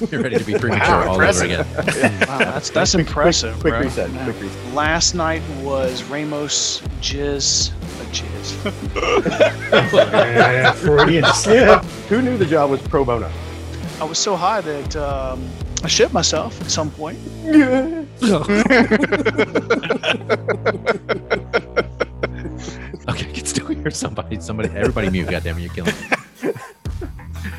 You're ready to be premature all over again. Wow, that's that's impressive, quick bro. reset, Yeah. quick reset. Last night was Ramos Jizz, a Jizz. Freudian slip. Who knew the job was pro bono? I was so high that um, I shit myself at some point. Okay, get can still hear somebody. Somebody, everybody mute. Goddamn, it, you're killing me.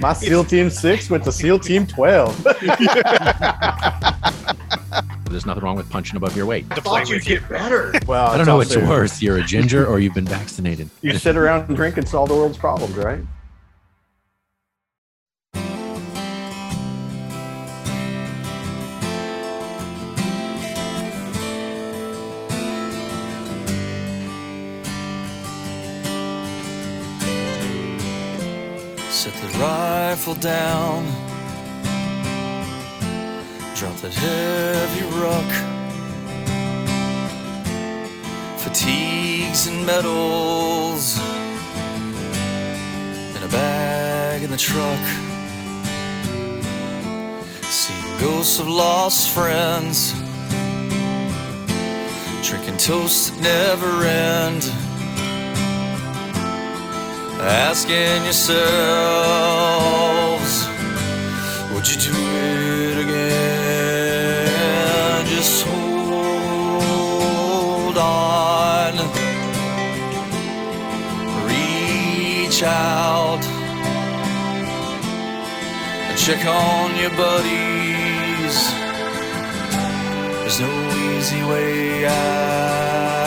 My SEAL Team 6 went to SEAL Team 12. There's nothing wrong with punching above your weight. I thought you'd get better. Well, I don't know what's also- worse. You're a ginger or you've been vaccinated. You sit around and drink and solve the world's problems, right? Rifle down. Drop that heavy ruck. Fatigues and medals. In a bag in the truck. See ghosts of lost friends. Drinking toast that never end asking yourselves, would you do it again? Just hold on, reach out, and check on your buddies. There's no easy way out.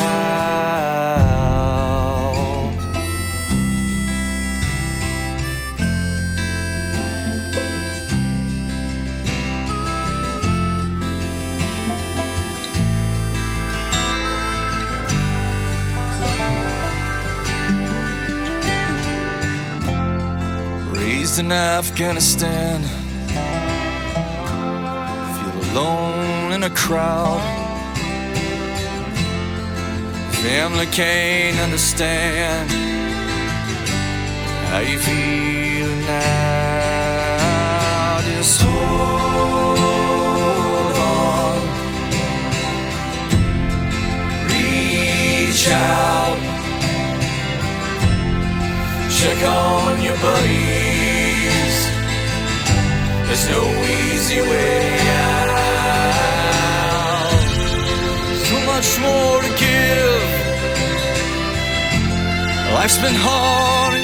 In Afghanistan, feel alone in a crowd. Family can't understand how you feel now. Just hold on, reach out. Check on your buddies. There's no easy way out. So much more to give. Life's been hard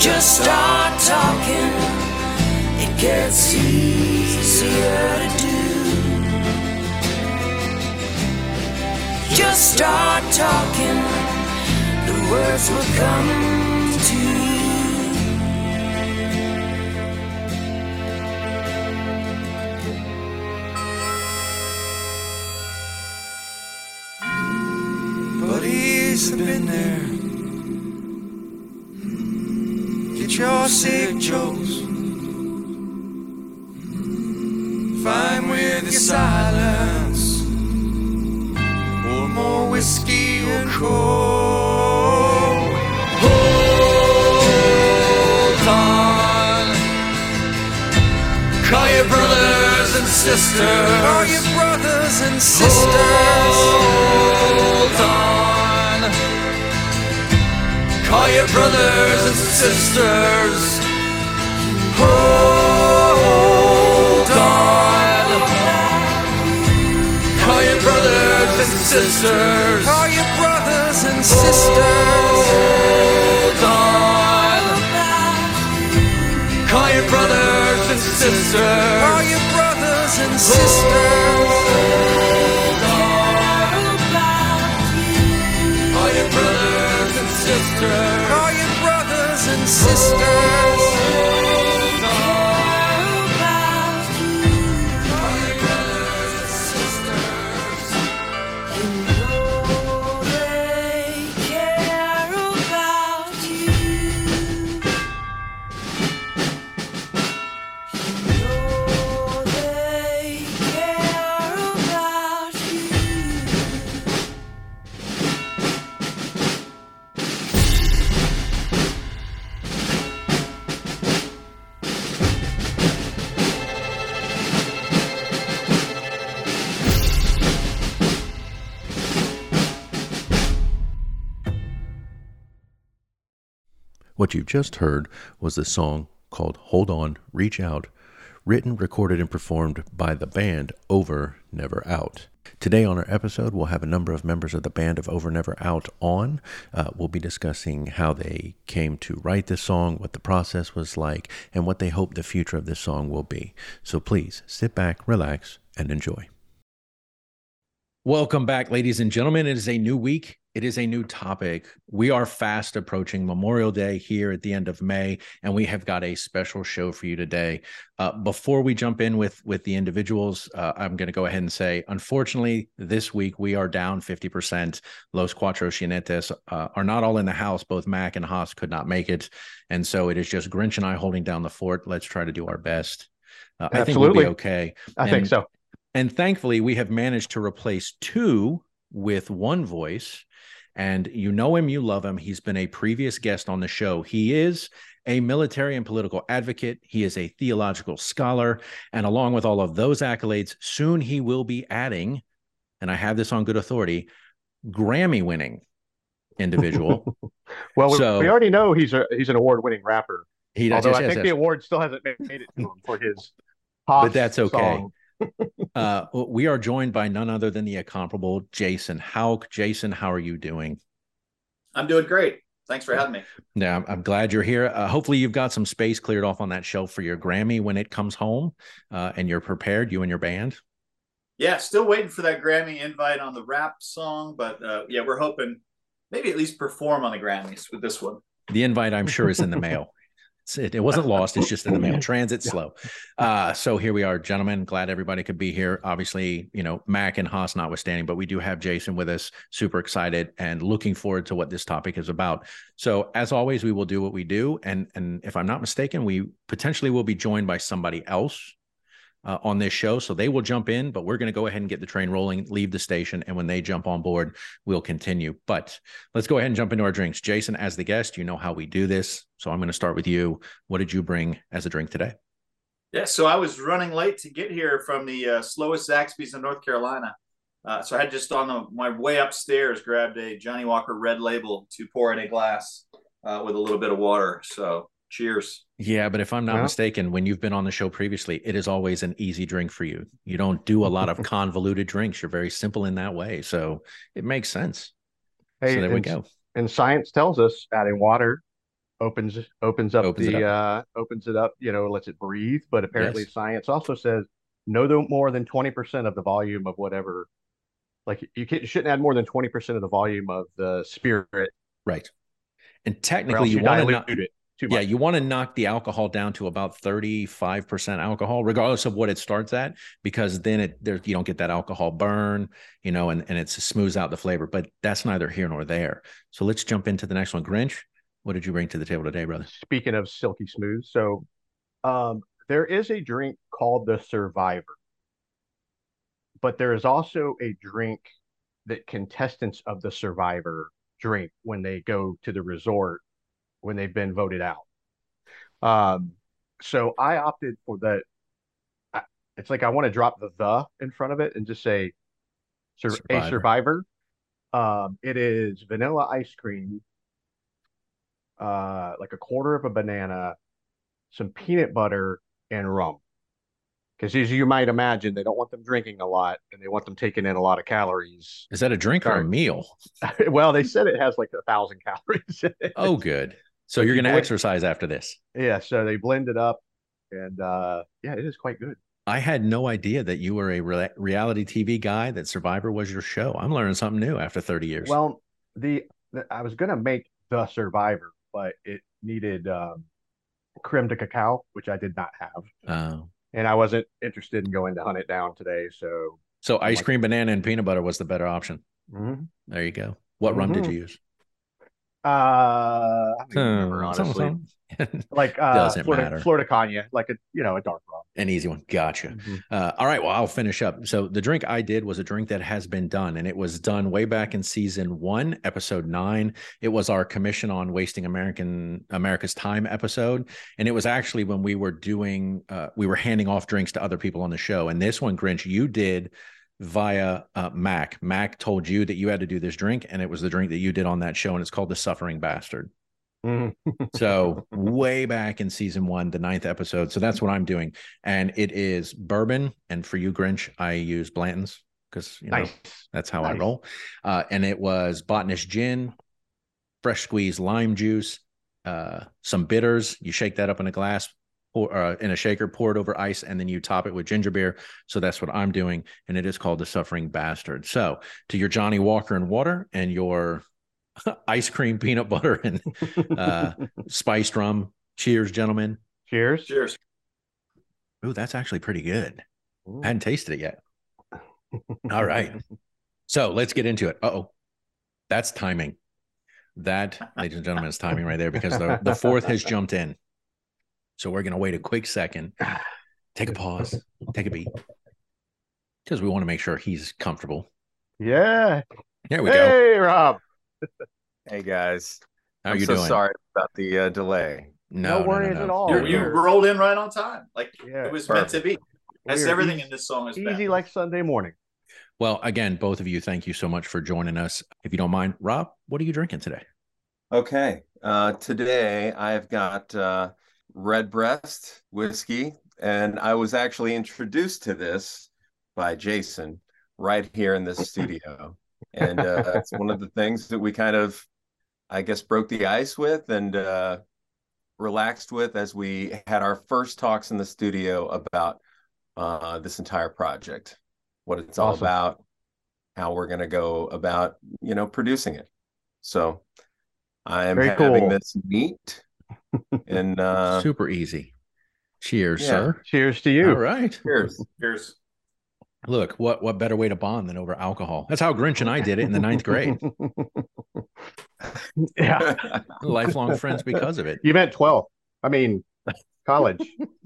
Just start talking, it gets easier Just start talking, the words will come to you. Buddies have been there. Get your sick jokes. Fine with your silence. Whiskey or coke. Hold on. Call your brothers and sisters. Call your brothers and sisters. Hold on. Call your brothers and sisters. Hold sisters. Call your brothers and sisters. Hold on. Call your sisters, all your brothers and sisters. All your brothers and sisters, all your brothers and sisters. What you just heard was the song called Hold On, Reach Out, written, recorded, and performed by the band Over Never Out. Today on our episode, we'll have a number of members of the band of Over Never Out on. Uh, we'll be discussing how they came to write this song, what the process was like, and what they hope the future of this song will be. So please sit back, relax, and enjoy. Welcome back, ladies and gentlemen. It is a new week. It is a new topic. We are fast approaching Memorial Day here at the end of May, and we have got a special show for you today. Uh, before we jump in with with the individuals, uh, I'm going to go ahead and say, unfortunately, this week we are down 50%. Los Cuatro Jinetes uh, are not all in the house. Both Mac and Hoss could not make it, and so it is just Grinch and I holding down the fort. Let's try to do our best. Uh, I think we'll be okay. I think so. and thankfully, we have managed to replace two with one voice. And you know him, you love him. He's been a previous guest on the show. He is a military and political advocate. He is a theological scholar. And along with all of those accolades, soon he will be adding, and I have this on good authority, Grammy winning individual. Well, we- So- we already know he's a he's an award winning rapper. He does, Although yes, I yes, think yes. the award still hasn't made made it to him for his. But that's okay. song. Uh, we are joined by none other than the incomparable Jason Hauk. Jason, how are you doing? I'm doing great. Thanks for having me. Yeah, I'm, I'm glad you're here. Uh, hopefully, you've got some space cleared off on that shelf for your Grammy when it comes home, uh, and you're prepared. You and your band. Yeah, still waiting for that Grammy invite on the rap song, but uh, yeah, we're hoping maybe at least perform on the Grammys with this one. The invite, I'm sure, is in the mail. It, it wasn't lost. It's just in the mail. Transit slow. Uh, so here we are, gentlemen. Glad everybody could be here. Obviously, you know, Mac and Hoss notwithstanding, but we do have Jason with us. Super excited and looking forward to what this topic is about. So as always, we will do what we do, and and if I'm not mistaken, we potentially will be joined by somebody else uh, on this show. So they will jump in, but we're going to go ahead and get the train rolling, leave the station. And when they jump on board, we'll continue. But let's go ahead and jump into our drinks. Jason, as the guest, you know how we do this. So I'm going to start with you. What did you bring as a drink today? Yeah, so I was running late to get here from the uh, slowest Zaxby's in North Carolina. Uh, so I had just on the, my way upstairs grabbed a Johnnie Walker Red Label to pour in a glass uh, with a little bit of water. So cheers. Yeah, but if I'm not Yeah. mistaken, when you've been on the show previously, it is always an easy drink for you. You don't do a lot of convoluted drinks. You're very simple in that way. So it makes sense. Hey, so there we go. and science tells us adding water opens opens up Opens it the uh opens it up, you know, lets it breathe. But apparently Yes. science also says no no more than 20% of the volume of whatever like you can't you shouldn't add more than 20% of the volume of the spirit Right. And technically, you, you want to dilute not. it too Yeah, you want to knock the alcohol down to about 35% alcohol, regardless of what it starts at, because then it there you don't get that alcohol burn, you know, and, and it smooths out the flavor. But that's neither here nor there. So let's jump into the next one. Grinch, what did you bring to the table today, brother? Speaking of silky smooth, so um, there is a drink called the Survivor, but there is also a drink that contestants of the Survivor drink when they go to the resort when they've been voted out. Um, so I opted for the. I- It's like I want to drop the the in front of it and just say sur- Survivor. a survivor. Um, it is vanilla ice cream, uh, like a quarter of a banana, some peanut butter, and rum. Because as you might imagine, they don't want them drinking a lot and they want them taking in a lot of calories. Is that a drink or a meal? well, they said it has like a thousand calories in it. Oh, good. So you're going to exercise after this. Yeah, so they blend it up and uh, yeah, it is quite good. I had no idea that you were a re- reality TV guy. That Survivor was your show. I'm learning something new after 30 years. Well, the, the I was gonna make the Survivor, but it needed um, creme de cacao, which I did not have, Oh. and I wasn't interested in going to hunt it down today. So, so ice cream, banana, and peanut butter was the better option. mhm. There you go. What rum did Mhm. you use? Uh, I don't remember, Hmm, honestly, like uh, Doesn't Florida, matter. Flor de Caña, like a you know a dark rum. An easy one. Gotcha. Mhm. Uh, all right. Well, I'll finish up. So the drink I did was a drink that has been done, and it was done way back in season one, episode nine. It was our commission on wasting American America's time episode, and it was actually when we were doing, uh, we were handing off drinks to other people on the show. And this one, Grinch, you did via uh, Mac. Mac told you that you had to do this drink, and it was the drink that you did on that show, and it's called the Suffering Bastard. Mhm. So way back in season one, the ninth episode. So that's what I'm doing. And it is bourbon. And for you, Grinch, I use Blanton's because you know Nice. that's how I roll. Uh, and it was botanist gin, fresh squeezed lime juice, uh, some bitters. You shake that up in a glass, pour uh, in a shaker, pour it over ice, and then you top it with ginger beer. So that's what I'm doing. And it is called the Suffering Bastard. So to your Johnnie Walker and water and your ice cream, peanut butter, and uh, spiced rum. Cheers, gentlemen. Cheers. Cheers. Ooh, that's actually pretty good. Ooh. I hadn't tasted it yet. All right. So let's get into it. Uh oh. That's timing. That, ladies and gentlemen, is timing right there because the, the fourth has jumped in. So we're going to wait a quick second, take a pause, take a beat, because we want to make sure he's comfortable. Yeah. There we go. Hey, Rob. Hey guys, How I'm you so doing? sorry about the uh, delay. No, worries at all. You, Oh, you rolled in right on time. Like Yeah. it was meant to be. That's We're everything easy- in this song is Easy bad. like Sunday morning. Well, again, both of you, thank you so much for joining us. If you don't mind, Rob, what are you drinking today? Okay, uh, today I've got uh, Redbreast whiskey, and I was actually introduced to this by Jason right here in this studio, and uh, it's one of the things that we kind of, I guess, broke the ice with and uh, relaxed with as we had our first talks in the studio about uh, this entire project, what it's all about, how we're going to go about, you know, producing it. So I'm Very having cool. this neat and uh, Super easy. Cheers, yeah. sir. Cheers to you. All right. cheers. Cheers. Look, what what better way to bond than over alcohol? That's how Grinch and I did it in the ninth grade. yeah. Lifelong friends because of it. You meant 12. I mean, college.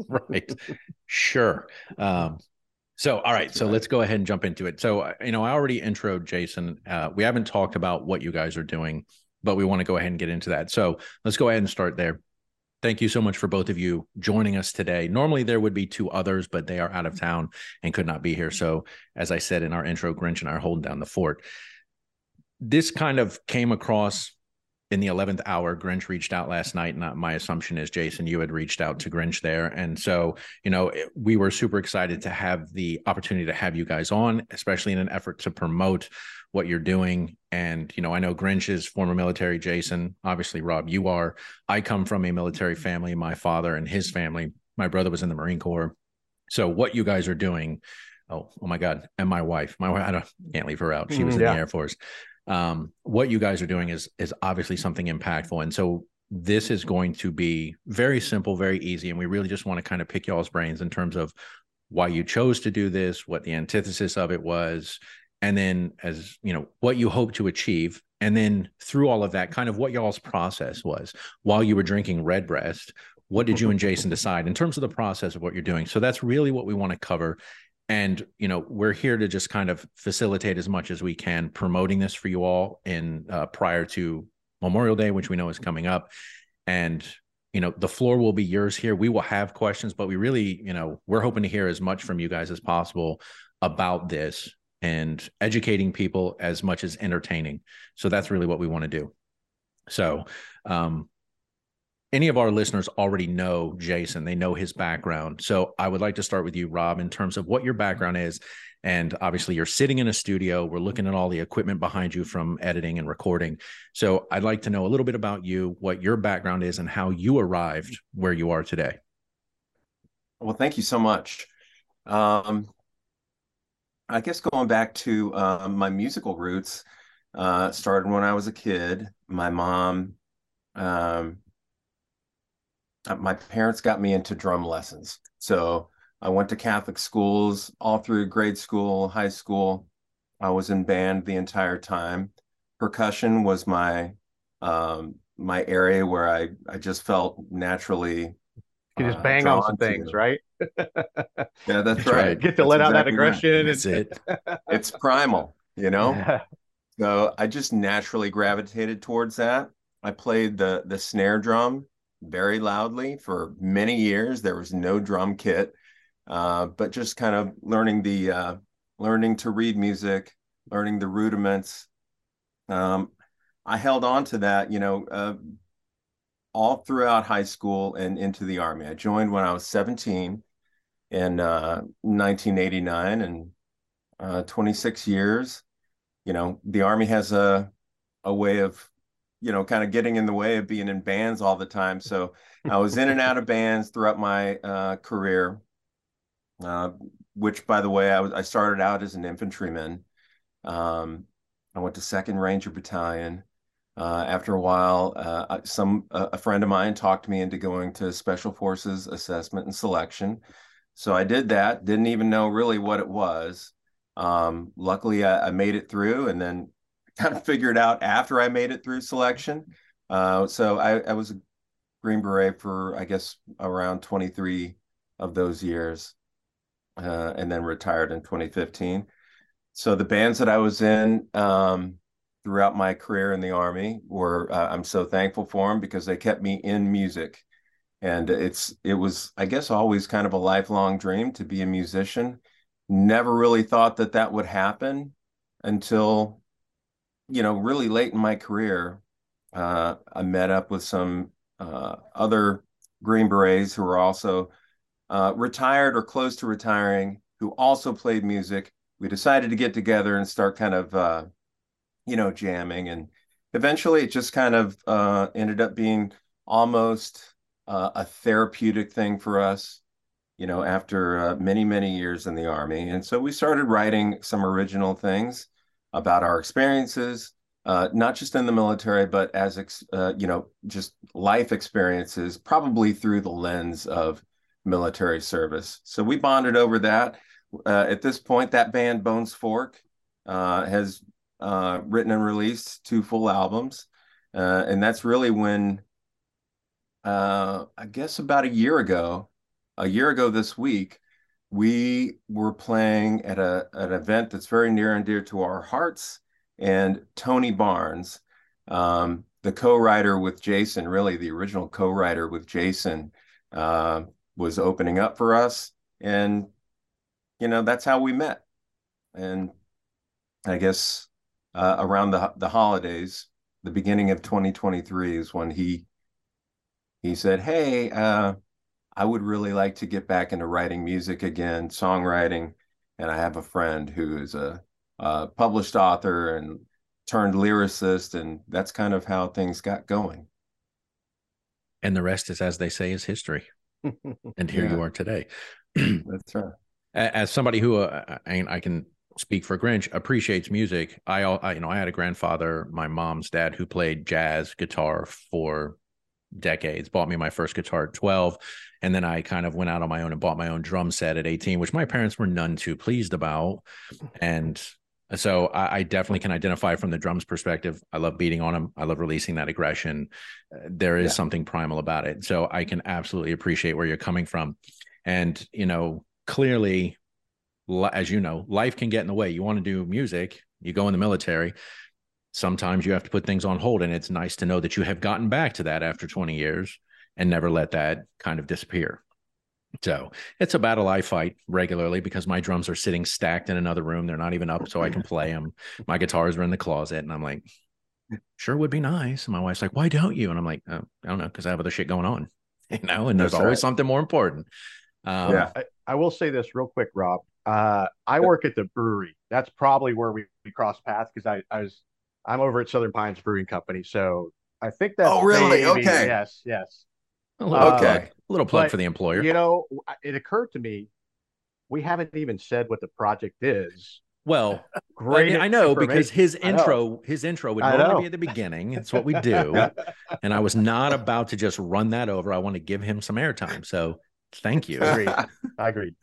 Right. Sure. Um, so, all right. So let's go ahead and jump into it. So, uh, you know, I already introed Jason. Uh, we haven't talked about what you guys are doing, but we want to go ahead and get into that. So let's go ahead and start there. Thank you so much for both of you joining us today. Normally there would be two others, but they are out of town and could not be here. So, as I said in our intro, Grinch and I are holding down the fort. This kind of came across in the 11th hour. Grinch reached out last night. And my assumption is, Jason, you had reached out to Grinch there. And so, you know, we were super excited to have the opportunity to have you guys on, especially in an effort to promote what you're doing. And, you know, I know Grinch is former military, Jason. Obviously, Rob, you are. I come from a military family. My father and his family, my brother was in the Marine Corps. So, what you guys are doing, oh, oh my God, and my wife, my wife, I don't, can't leave her out. She was Mm, in yeah. the Air Force. Um, what you guys are doing is is obviously something impactful. And so this is going to be very simple, very easy. And we really just want to kind of pick y'all's brains in terms of why you chose to do this, what the antithesis of it was, and then as you know, what you hope to achieve. And then through all of that, kind of what y'all's process was while you were drinking Redbreast. What did you and Jason decide in terms of the process of what you're doing? So that's really what we want to cover. And you know, we're here to just kind of facilitate as much as we can promoting this for you all in uh, prior to Memorial Day, which we know is coming up. And you know, the floor will be yours here. We will have questions, but we really, you know, we're hoping to hear as much from you guys as possible about this and educating people as much as entertaining. So that's really what we want to do. So, um, any of our listeners already know Jason, they know his background. So I would like to start with you, Rob, in terms of what your background is. And obviously, you're sitting in a studio. We're looking at all the equipment behind you from editing and recording. So I'd like to know a little bit about you, what your background is, and how you arrived where you are today. Well, thank you so much. Um, I guess going back to uh, my musical roots, uh, started when I was a kid. My mom, um, my parents got me into drum lessons. So I went to Catholic schools all through grade school, high school. I was in band the entire time. Percussion was my um, my area where I I just felt naturally. You just uh, bang on some things, to- right? Yeah, that's, That's right. right. Get to That's let out that exactly right. aggression. That's it. It's primal, you know. Yeah. So I just naturally gravitated towards that. I played the the snare drum very loudly for many years. There was no drum kit, uh, but just kind of learning the uh, learning to read music, learning the rudiments. Um, I held on to that, you know, uh, all throughout high school and into the army. I joined when I was 17 in uh, 1989 and uh, 26 years. You know, the army has a a way of, you know, kind of getting in the way of being in bands all the time. So I was in and out of bands throughout my uh, career. Uh, which, by the way, I was I started out as an infantryman. Um, I went to Second Ranger Battalion. Uh, after a while, uh, some a friend of mine talked me into going to Special Forces Assessment and Selection. So I did that. Didn't even know really what it was. Um, luckily, I, I made it through, and then kind of figured out after I made it through selection. Uh, so I, I was a Green Beret for I guess around 23 of those years, uh, and then retired in 2015. So the bands that I was in um, throughout my career in the Army were uh, I'm so thankful for them because they kept me in music, and it's it was I guess always kind of a lifelong dream to be a musician. Never really thought that that would happen until you know really late in my career. Uh, I met up with some uh, other Green Berets who were also uh, retired or close to retiring, who also played music. We decided to get together and start kind of, uh, you know, jamming. And eventually it just kind of uh, ended up being almost uh, a therapeutic thing for us, you know, after many, many years in the Army. And so we started writing some original things about our experiences, uh, not just in the military, but as ex- uh, you know, just life experiences, probably through the lens of military service. So we bonded over that. Uh, at this point, that band Bones Fork uh, has uh, written and released two full albums, uh, and that's really when, I guess, about a year ago, a year ago this week, we were playing at a an event that's very near and dear to our hearts and Tony Barnes, um, the co-writer with Jason, really the original co-writer with Jason, uh, was opening up for us, and you know that's how we met. And I guess uh, around the the holidays, the beginning of 2023 is when he he said, "Hey, uh, I would really like to get back into writing music again, songwriting, and I have a friend who is a uh, published author and turned lyricist, and that's kind of how things got going. And the rest is, as they say, is history. And here you are today. That's right. As somebody who uh, I, I can speak for Grinch appreciates music. I, I, you know, I had a grandfather, my mom's dad, who played jazz guitar for decades. Bought me my first guitar at twelve, and then I kind of went out on my own and bought my own drum set at eighteen, which my parents were none too pleased about. And so I, I definitely can identify from the drums perspective. I love beating on them. I love releasing that aggression. Uh, there is Yeah. something primal about it. So I can absolutely appreciate where you're coming from. And you know, clearly, as you know, life can get in the way. You want to do music, you go in the military. Sometimes you have to put things on hold, and it's nice to know that you have gotten back to that after 20 years and never let that kind of disappear. So it's a battle I fight regularly because my drums are sitting stacked in another room. They're not even up so I can play them. My guitars are in the closet, and I'm like, sure would be nice. And my wife's like, why don't you? And I'm like, oh, I don't know, because I have other shit going on, you know, and there's That's always right. something more important. Um, Yeah. I, I will say this real quick, Rob. Uh, I work at the brewery. That's probably where we, we crossed paths because I, I was I'm over at Southern Pines Brewing Company. So I think that's Oh, really? maybe- Okay. Yes, yes. A little Uh, Okay. plug, a little plug but, for the employer. You know, it occurred to me we haven't even said what the project is. well, I, Great. mean, I know because his I know. intro, his intro would normally be at the beginning. It's what we do. and I was not about to just run that over. I want to give him some airtime. So thank you. Agreed. I agree.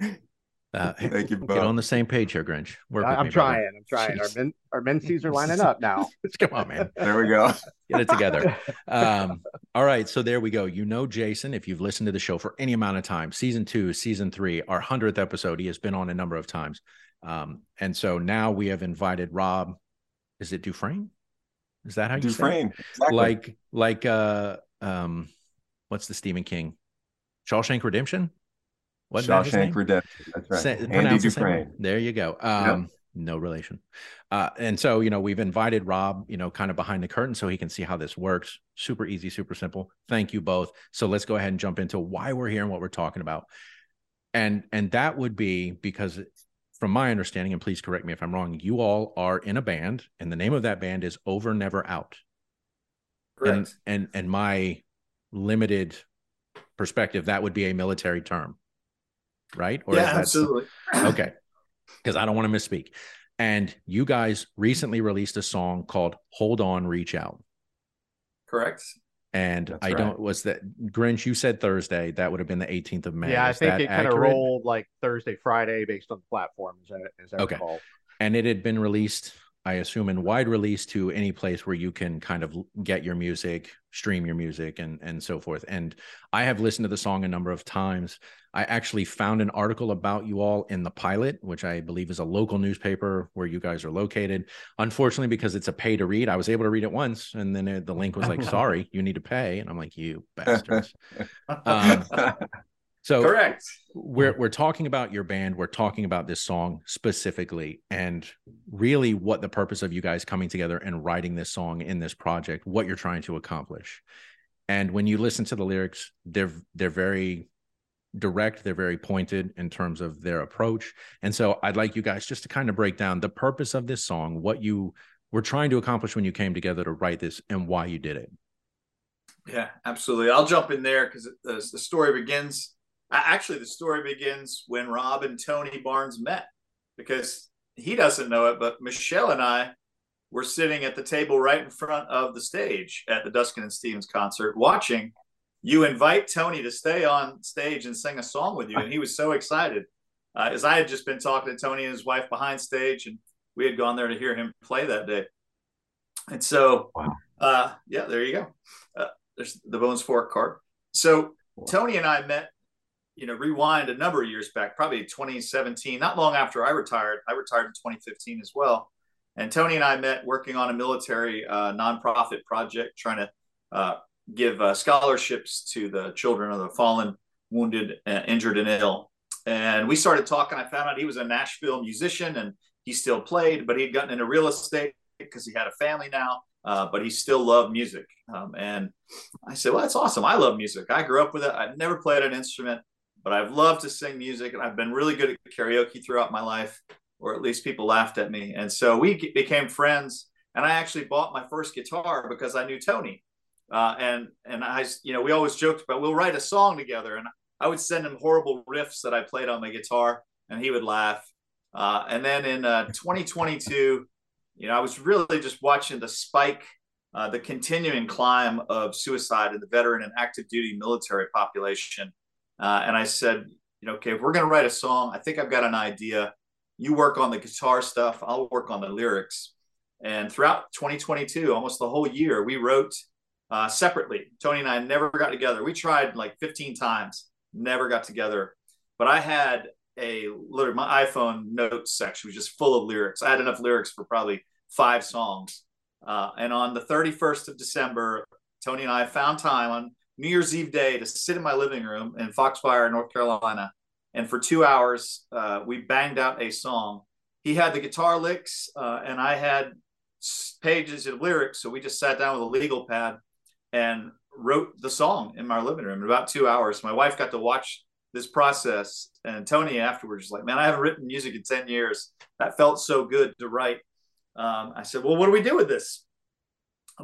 Uh, Thank you get on the same page here, Grinch. Work with I'm me, brother. trying. I'm trying. Our Jeez. men, our mensees are lining up now. Come on, man. There we go. Get it together. Um, all right. So there we go. You know, Jason, if you've listened to the show for any amount of time, season two, season three, our 100th episode, he has been on a number of times. Um, and so now we have invited Rob. Is it Dufresne? Is that how you say it? Dufresne. Exactly. Like, like, uh, um, what's the Stephen King? Shawshank Redemption? Wasn't Shawshank? Redemption. That's right. Say- Andy pronounce the same way. Dufresne. There you go. Um, no relation. Uh, and so, you know, we've invited Rob, you know, kind of behind the curtain so he can see how this works. Super easy, super simple. Thank you both. So let's go ahead and jump into why we're here and what we're talking about. And and that would be because from my understanding, and please correct me if I'm wrong, you all are in a band, and the name of that band is Over Never Out. Correct. And and and my limited perspective, that would be a military term. Right? Or yeah, is that- absolutely. okay because i don't want to misspeak and you guys recently released a song called hold on reach out Correct. and That's i right. don't was that grinch you said thursday that would have been the 18th of may yeah, I think that it kind of rolled like Thursday, Friday based on the platforms. As I Okay. recall. and it had been released i assume in wide release to any place where you can kind of get your music stream your music and and so forth and i have listened to the song a number of times i actually found an article about you all in the pilot which i believe is a local newspaper where you guys are located. Unfortunately because it's a pay to read i was able to read it once and then it, the link was like sorry you need to pay and i'm like you bastards. Um, so Correct. we're we're talking about your band we're talking about this song specifically and really what the purpose of you guys coming together and writing this song in this project what you're trying to accomplish. And when you listen to the lyrics they're they're very direct they're very pointed in terms of their approach and so i'd like you guys just to kind of break down the purpose of this song what you were trying to accomplish when you came together to write this and why you did it Yeah, absolutely. I'll jump in there because the, story begins. Actually, the story begins when Rob and Tony Barnes met because he doesn't know it, but Michelle and I were sitting at the table right in front of the stage at the Duskin and Stevens concert watching you invite Tony to stay on stage and sing a song with you. And he was so excited. Uh, as I had just been talking to Tony and his wife behind stage, and we had gone there to hear him play that day. And so, Wow. uh, yeah, there you go. Uh, there's the Bones Fork card. So Tony and I met, you know, rewind a number of years back, probably 2017, not long after I retired. I retired in 2015 as well. And Tony and I met working on a military uh, nonprofit project trying to uh, give uh, scholarships to the children of the fallen, wounded, uh, injured, and ill. And we started talking. I found out he was a Nashville musician and he still played, but he'd gotten into real estate because he had a family now, uh, but he still loved music. Um, and I said, Well, that's awesome. I love music. I grew up with it. I've never played an instrument, but I've loved to sing music and I've been really good at karaoke throughout my life, or at least people laughed at me. And so we became friends. And I actually bought my first guitar because I knew Tony. Uh, and and I, you know, we always joked about we'll write a song together, and I would send him horrible riffs that I played on my guitar, and he would laugh. Uh, and then in uh, 2022, you know, I was really just watching the spike, uh, the continuing climb of suicide in the veteran and active duty military population. Uh, and I said, you know, okay, if we're to write a song, I think I've got an idea. You work on the guitar stuff, I'll work on the lyrics. And throughout 2022, almost the whole year, we wrote uh, separately. Tony and I never got together. We tried like 15 times, never got together. But I had a literally my iPhone notes section was just full of lyrics. I had enough lyrics for probably five songs. Uh, and on the 31st of December, Tony and I found time on New Year's Eve day to sit in my living room in Foxfire, North Carolina. And for two hours, uh, we banged out a song. He had the guitar licks, uh, and I had pages of lyrics. So we just sat down with a legal pad and wrote the song in my living room in about two hours. My wife got to watch this process, and Tony afterwards was like, "Man, I haven't written music in ten years. That felt so good to write." Um, I said, "Well, what do we do with this?"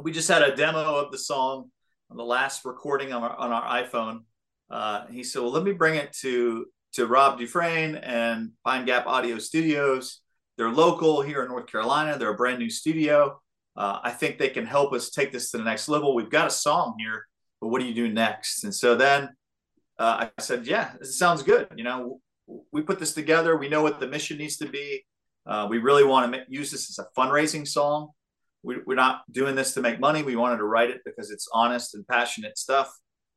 We just had a demo of the song on the last recording on our, on our iPhone. Uh, he said, "Well, let me bring it to to Rob Dufresne and Pine Gap Audio Studios. They're local here in North Carolina. They're a brand new studio. Uh, I think they can help us take this to the next level. We've got a song here, but what do you do next?" And so then uh, I said, "Yeah, this sounds good. You know, we put this together. We know what the mission needs to be. Uh, we really want to use this as a fundraising song. We, are not doing this to make money. We wanted to write it because it's honest and passionate stuff,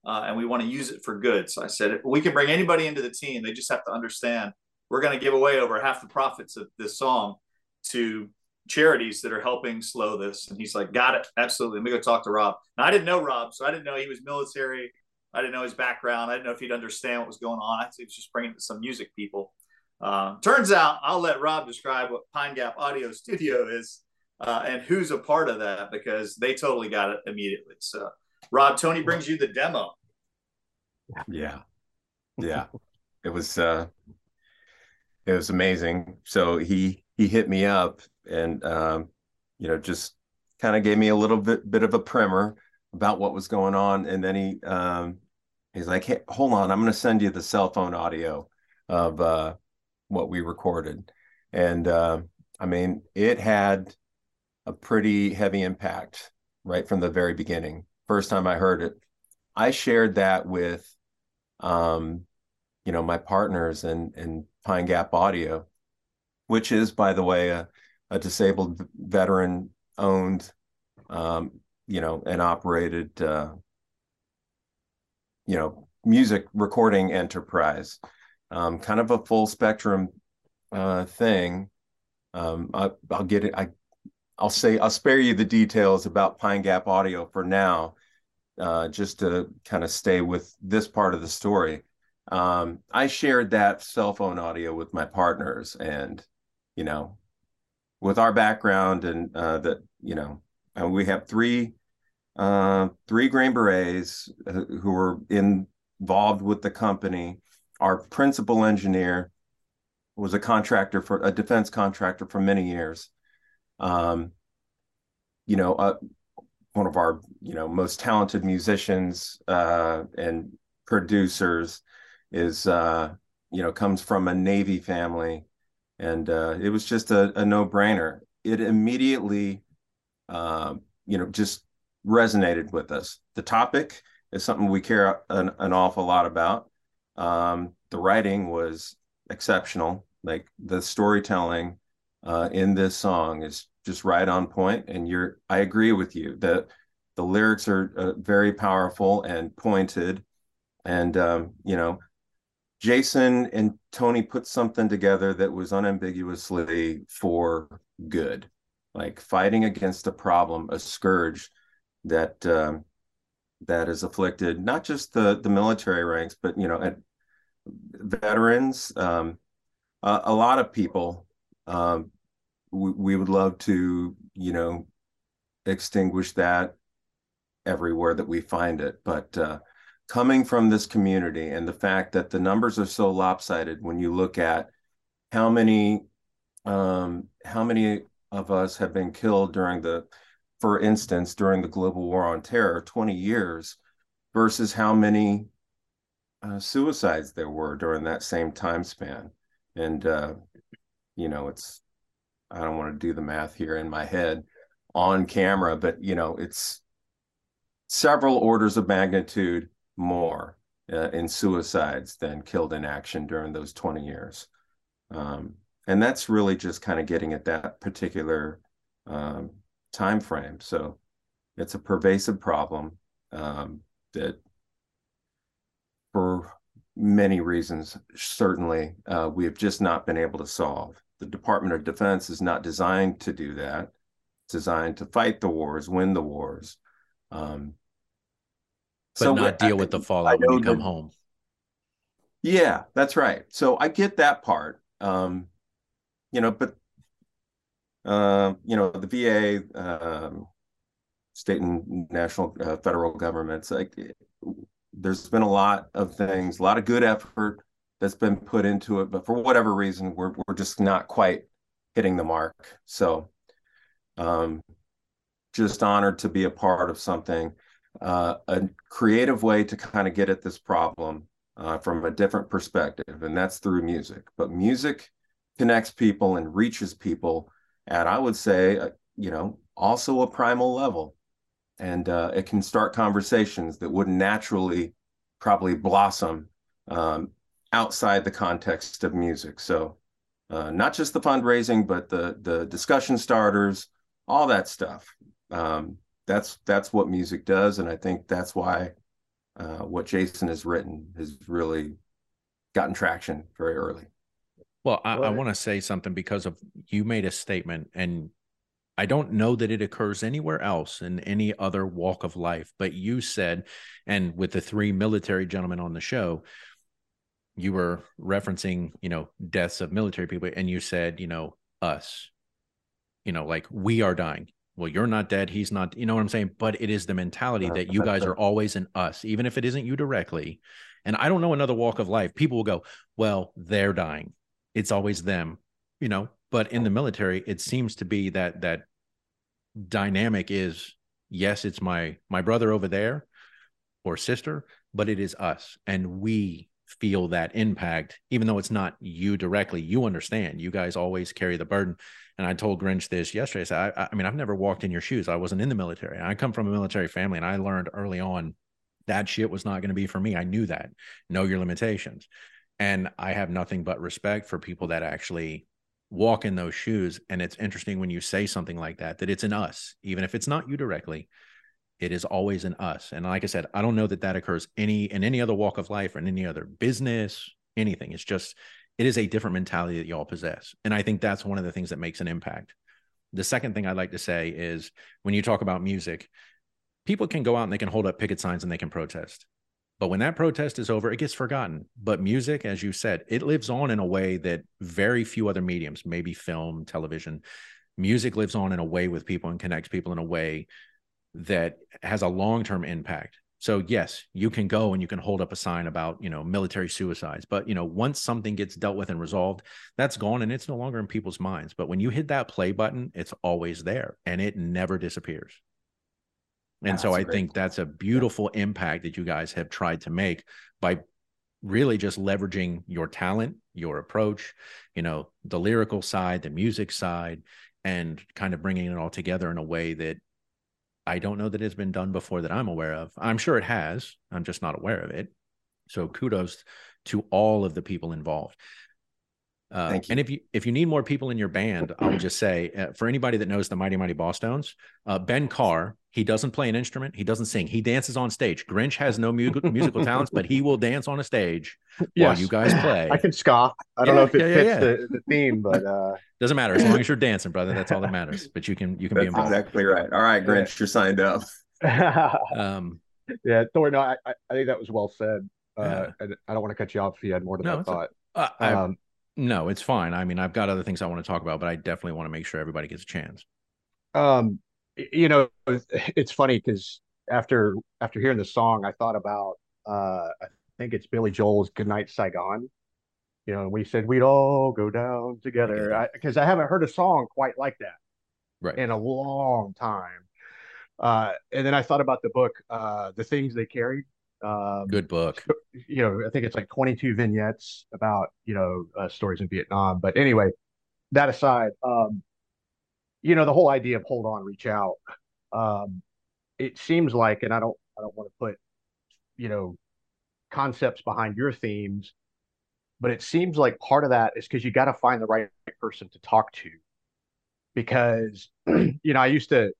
uh, and we want to use it for good. So I said, we can bring anybody into the team. They just have to understand we're going to give away over half the profits of this song to charities that are helping slow this. And he's like, got it. Absolutely. Let me go talk to Rob. Now, I didn't know Rob, so I didn't know he was military. I didn't know his background. I didn't know if he'd understand what was going on. I was just bringing some music people. Uh, turns out I'll let Rob describe what Pine Gap Audio Studio is uh, and who's a part of that because they totally got it immediately. So, Rob, Tony brings you the demo. Yeah, yeah, it was uh, it was amazing. So he he hit me up and um, you know just kind of gave me a little bit bit of a primer about what was going on, and then he um, he's like, "Hey, hold on, I'm going to send you the cell phone audio of uh, what we recorded," and uh, I mean, it had a pretty heavy impact right from the very beginning. First time I heard it, I shared that with, um, you know, my partners and in Pine Gap Audio, which is, by the way, a, a disabled veteran owned um, you know, and operated, uh, you know, music recording enterprise, um, kind of a full spectrum uh, thing. Um, I, will get it. I, I'll say I'll spare you the details about Pine Gap Audio for now, uh, just to kind of stay with this part of the story. Um, I shared that cell phone audio with my partners, and you know, with our background and uh, that you know, and we have three uh, three Green Berets uh, who were involved with the company. Our principal engineer was a contractor for a defense contractor for many years. Um, you know, uh, one of our you know most talented musicians uh, and producers is uh, you know comes from a Navy family, and uh, it was just a, a no brainer. It immediately, uh, you know, just resonated with us. The topic is something we care an, an awful lot about. Um, the writing was exceptional. Like the storytelling uh, in this song is just right on point. And you're, I agree with you that the lyrics are uh, very powerful and pointed. And, um, you know, Jason and Tony put something together that was unambiguously for good, like fighting against a problem, a scourge that um, that is afflicted not just the the military ranks, but you know, at veterans, um, a, a, lot of people. Um, we, we would love to, you know, extinguish that everywhere that we find it, but uh, coming from this community and the fact that the numbers are so lopsided when you look at how many um, how many of us have been killed during the for instance, during the global war on terror, 20 years, versus how many uh, suicides there were during that same time span. And, uh, you know, it's, I don't want to do the math here in my head on camera, but, you know, it's several orders of magnitude more uh, in suicides than killed in action during those 20 years. Um, and that's really just kind of getting at that particular um, time frame. So it's a pervasive problem um, that, for many reasons, certainly uh, we have just not been able to solve. The Department of Defense is not designed to do that. It's designed to fight the wars, win the wars, um, but so not deal I, with the fallout when you come that, home. Yeah, that's right. So I get that part. Um, you know, but uh, you know, the VA, um, state and national, uh, federal governments, like there's been a lot of things, a lot of good effort that's been put into it, but for whatever reason, we're we're just not quite hitting the mark. So, um, just honored to be a part of something uh, a creative way to kind of get at this problem uh, from a different perspective, and that's through music. But music connects people and reaches people at, I would say, uh, you know, also a primal level. And uh, it can start conversations that wouldn't naturally probably blossom um, outside the context of music. So, uh, not just the fundraising, but the the discussion starters, all that stuff. Um, that's that's what music does, and I think that's why uh, what Jason has written has really gotten traction very early. Well, I, I want to say something because of you made a statement, and I don't know that it occurs anywhere else in any other walk of life. But you said, and with the three military gentlemen on the show, you were referencing, you know, deaths of military people, and you said, you know, us, you know, like we are dying. Well, you're not dead. He's not, you know what I'm saying? But it is the mentality that you guys are always in us, even if it isn't you directly. And I don't know another walk of life. People will go, well, they're dying. It's always them, you know. But in the military, it seems to be that that dynamic is yes, it's my my brother over there or sister, but it is us, and we feel that impact, even though it's not you directly. You understand. You guys always carry the burden. And I told Grinch this yesterday. I said, I, I mean, I've never walked in your shoes. I wasn't in the military. I come from a military family, and I learned early on that shit was not going to be for me. I knew that. Know your limitations. And I have nothing but respect for people that actually walk in those shoes. And it's interesting when you say something like that, that it's in us, even if it's not you directly, it is always in us. And like I said, I don't know that that occurs any in any other walk of life or in any other business, anything. It's just, it is a different mentality that y'all possess. And I think that's one of the things that makes an impact. The second thing I'd like to say is when you talk about music, people can go out and they can hold up picket signs and they can protest. But when that protest is over, it gets forgotten. But music, as you said, it lives on in a way that very few other mediums, maybe film, television, music lives on in a way with people and connects people in a way that has a long-term impact. So yes, you can go and you can hold up a sign about, you know, military suicides, but you know, once something gets dealt with and resolved, that's gone and it's no longer in people's minds. But when you hit that play button, it's always there and it never disappears. And so I think that's a beautiful impact that you guys have tried to make by really just leveraging your talent, your approach, you know, the lyrical side, the music side, and kind of bringing it all together in a way that I don't know that it's been done before that I'm aware of. I'm sure it has. I'm just not aware of it. So kudos to all of the people involved. Uh, Thank you. And if you if you need more people in your band, I'll just say uh, for anybody that knows the Mighty Mighty Bosstones, uh, Ben Carr, he doesn't play an instrument, he doesn't sing, he dances on stage. Grinch has no mu- musical talents, but he will dance on a stage while you guys play. I can ska. I don't know if it yeah, yeah, fits yeah. The, the theme, but uh, Doesn't matter as long as you're dancing, brother. That's all that matters. But you can you can be involved. exactly right. All right, Grinch, you're signed up. Um, yeah, Thor. No, I, I I think that was well said. Uh, Yeah. and I don't want to cut you off if you had more to No, that a- thought. uh, I, Um, no, it's fine. I mean, I've got other things I want to talk about, but I definitely want to make sure everybody gets a chance. um, you know, it's- funny because after after hearing the song, I thought about uh, I think it's Billy Joel's "Goodnight Saigon." You know, we said we'd all go down together Together. because I, haven't heard a song quite like that Right. in a long time. Uh, and then I thought about the book, uh, "The Things They Carried." Um, Good book. you know, I think it's like 22 vignettes about, you know, uh, stories in Vietnam. But anyway, that aside, um, you know, the whole idea of hold on, reach out. Um, it seems like, and I don't, I don't want to put, you know, concepts behind your themes, but it seems like part of that is because you got to find the right person to talk to. Because, you know, I used to,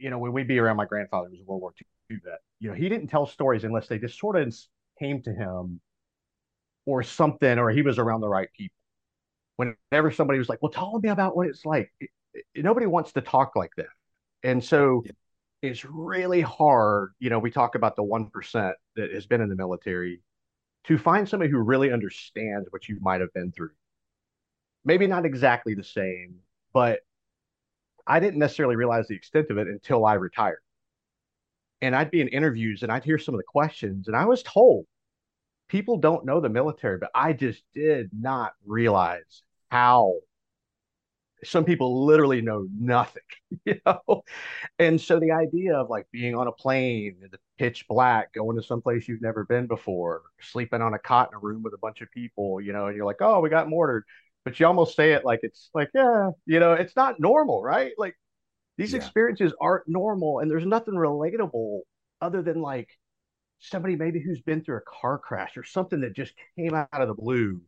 you know, when we'd be around my grandfather, who was a World War II vet, you know, he didn't tell stories unless they just sort of came to him or something, or he was around the right people. Whenever somebody was like, well, tell me about what it's like, it- it- nobody wants to talk like that. And so it's really hard. You know, we talk about the 1% that has been in the military to find somebody who really understands what you might have been through. Maybe not exactly the same, but I didn't necessarily realize the extent of it until I retired. And I'd be in interviews and I'd hear some of the questions, and I was told people don't know the military, but I just did not realize how some people literally know nothing, you know? And so the idea of like being on a plane in the pitch black, going to someplace you've never been before, sleeping on a cot in a room with a bunch of people, you know, and you're like, oh, we got mortared. But you almost say it like it's like, yeah, you know, it's not normal, right? Like these Yeah. experiences aren't normal and there's nothing relatable other than like somebody maybe who's been through a car crash or something that just came out of the blue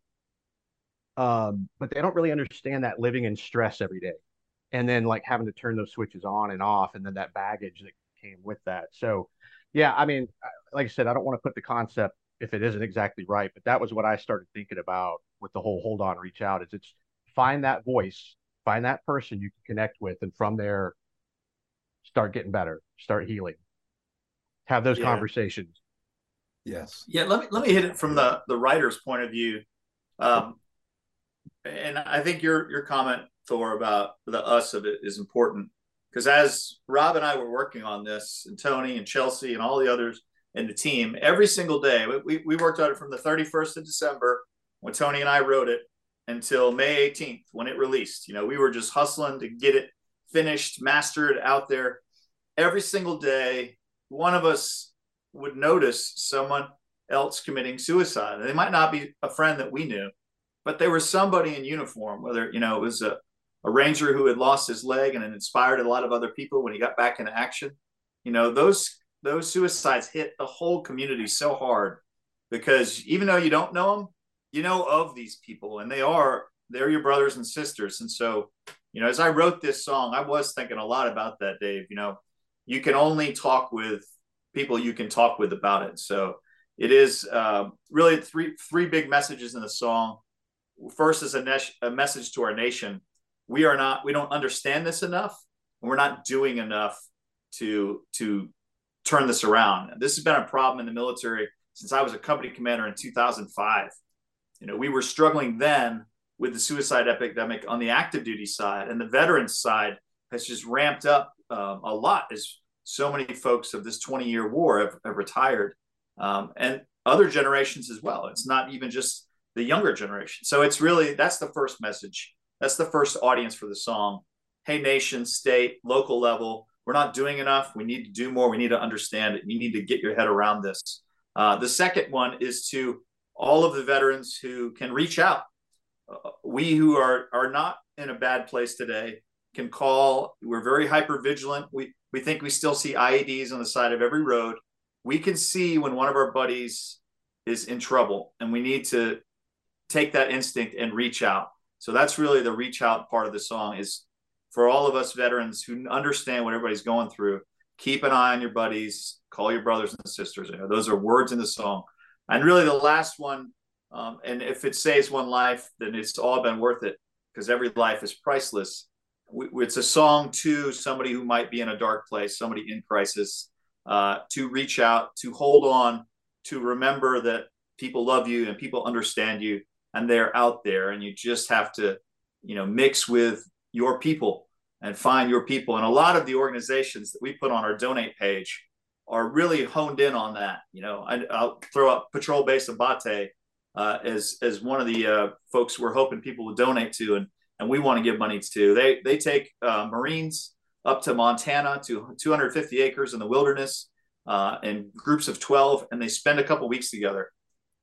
um, but they don't really understand that living in stress every day and then like having to turn those switches on and off and then that baggage that came with that so yeah i mean like i said i don't want to put the concept if it isn't exactly right but that was what i started thinking about with the whole hold on reach out is it's find that voice find that person you can connect with and from there start getting better start healing have those Yeah. conversations Yes. Yeah, let me let me hit it from the the writer's point of view. Um, and I think your your comment, Thor, about the us of it is important because as Rob and I were working on this, and Tony and Chelsea and all the others in the team, every single day we we worked on it from the 31st of December when Tony and I wrote it until May 18th when it released. You know, we were just hustling to get it finished, mastered out there every single day. One of us would notice someone else committing suicide. And they might not be a friend that we knew, but they were somebody in uniform, whether, you know, it was a, a ranger who had lost his leg and inspired a lot of other people when he got back into action. You know, those those suicides hit the whole community so hard because even though you don't know them, you know of these people and they are they're your brothers and sisters. And so, you know, as I wrote this song, I was thinking a lot about that, Dave. You know, you can only talk with people you can talk with about it. So it is uh, really three three big messages in the song. First is a, ne- a message to our nation. We are not we don't understand this enough, and we're not doing enough to to turn this around. This has been a problem in the military since I was a company commander in 2005. You know, we were struggling then with the suicide epidemic on the active duty side, and the veterans side has just ramped up um, a lot as so many folks of this 20 year war have, have retired um, and other generations as well. It's not even just the younger generation. So it's really that's the first message. That's the first audience for the song. Hey, nation, state, local level, we're not doing enough. We need to do more. We need to understand it. You need to get your head around this. Uh, the second one is to all of the veterans who can reach out. Uh, we who are are not in a bad place today can call. We're very hyper vigilant. We we think we still see IEDs on the side of every road. We can see when one of our buddies is in trouble, and we need to take that instinct and reach out. So that's really the reach out part of the song is for all of us veterans who understand what everybody's going through. Keep an eye on your buddies. Call your brothers and sisters. Those are words in the song. And really, the last one, um, and if it saves one life, then it's all been worth it because every life is priceless we, it's a song to somebody who might be in a dark place, somebody in crisis, uh, to reach out, to hold on, to remember that people love you and people understand you and they're out there. And you just have to, you know, mix with your people and find your people. And a lot of the organizations that we put on our donate page are really honed in on that. You know, I, will throw up Patrol Base Abbate uh, as as one of the uh, folks we're hoping people will donate to, and and we want to give money to. They they take uh, Marines up to Montana to 250 acres in the wilderness uh, in groups of 12, and they spend a couple weeks together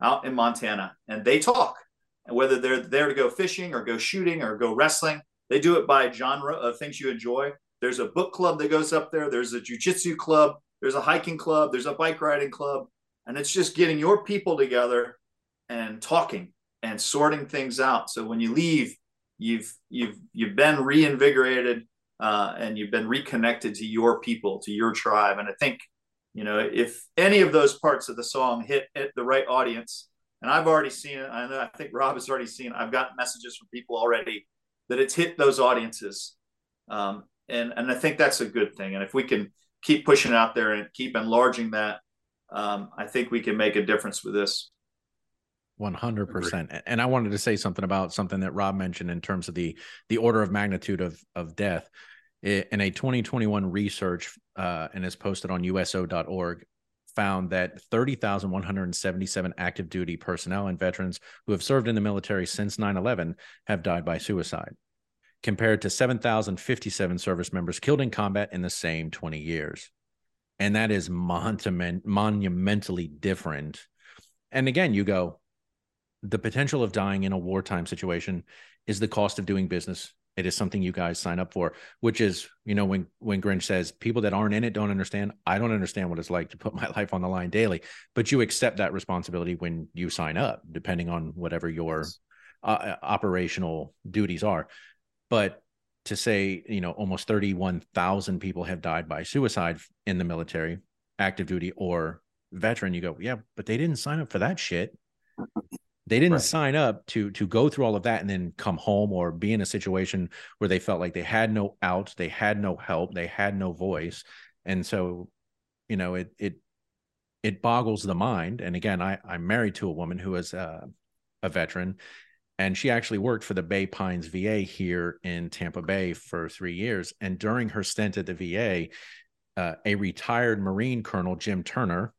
out in Montana, and they talk. And whether they're there to go fishing or go shooting or go wrestling, they do it by genre of things you enjoy. There's a book club that goes up there. There's a jujitsu club. There's a hiking club. There's a bike riding club, and it's just getting your people together and talking and sorting things out. So when you leave, you've you've you've been reinvigorated uh, and you've been reconnected to your people, to your tribe. And I think you know if any of those parts of the song hit, hit the right audience, and I've already seen it. I know I think Rob has already seen. It. I've got messages from people already that it's hit those audiences, um, and and I think that's a good thing. And if we can keep pushing out there and keep enlarging that, um, I think we can make a difference with this. One hundred percent. And I wanted to say something about something that Rob mentioned in terms of the the order of magnitude of of death. In a 2021 research, uh, and is posted on USO.org, found that 30,177 active duty personnel and veterans who have served in the military since 9/11 have died by suicide. Compared to 7,057 service members killed in combat in the same 20 years. And that is monument, monumentally different. And again, you go, the potential of dying in a wartime situation is the cost of doing business. It is something you guys sign up for, which is, you know, when when Grinch says people that aren't in it don't understand. I don't understand what it's like to put my life on the line daily, but you accept that responsibility when you sign up, depending on whatever your uh, operational duties are. But to say, you know, almost 31,000 people have died by suicide in the military, active duty or veteran, you go, yeah, but they didn't sign up for that shit. They didn't right. sign up to to go through all of that and then come home or be in a situation where they felt like they had no out, they had no help, they had no voice. And so, you know, it it it boggles the mind. And again, I I'm married to a woman who is uh, a veteran and she actually worked for the Bay Pines VA here in Tampa Bay for three years. And during her stint at the VA, uh, a retired Marine Colonel, Jim Turner,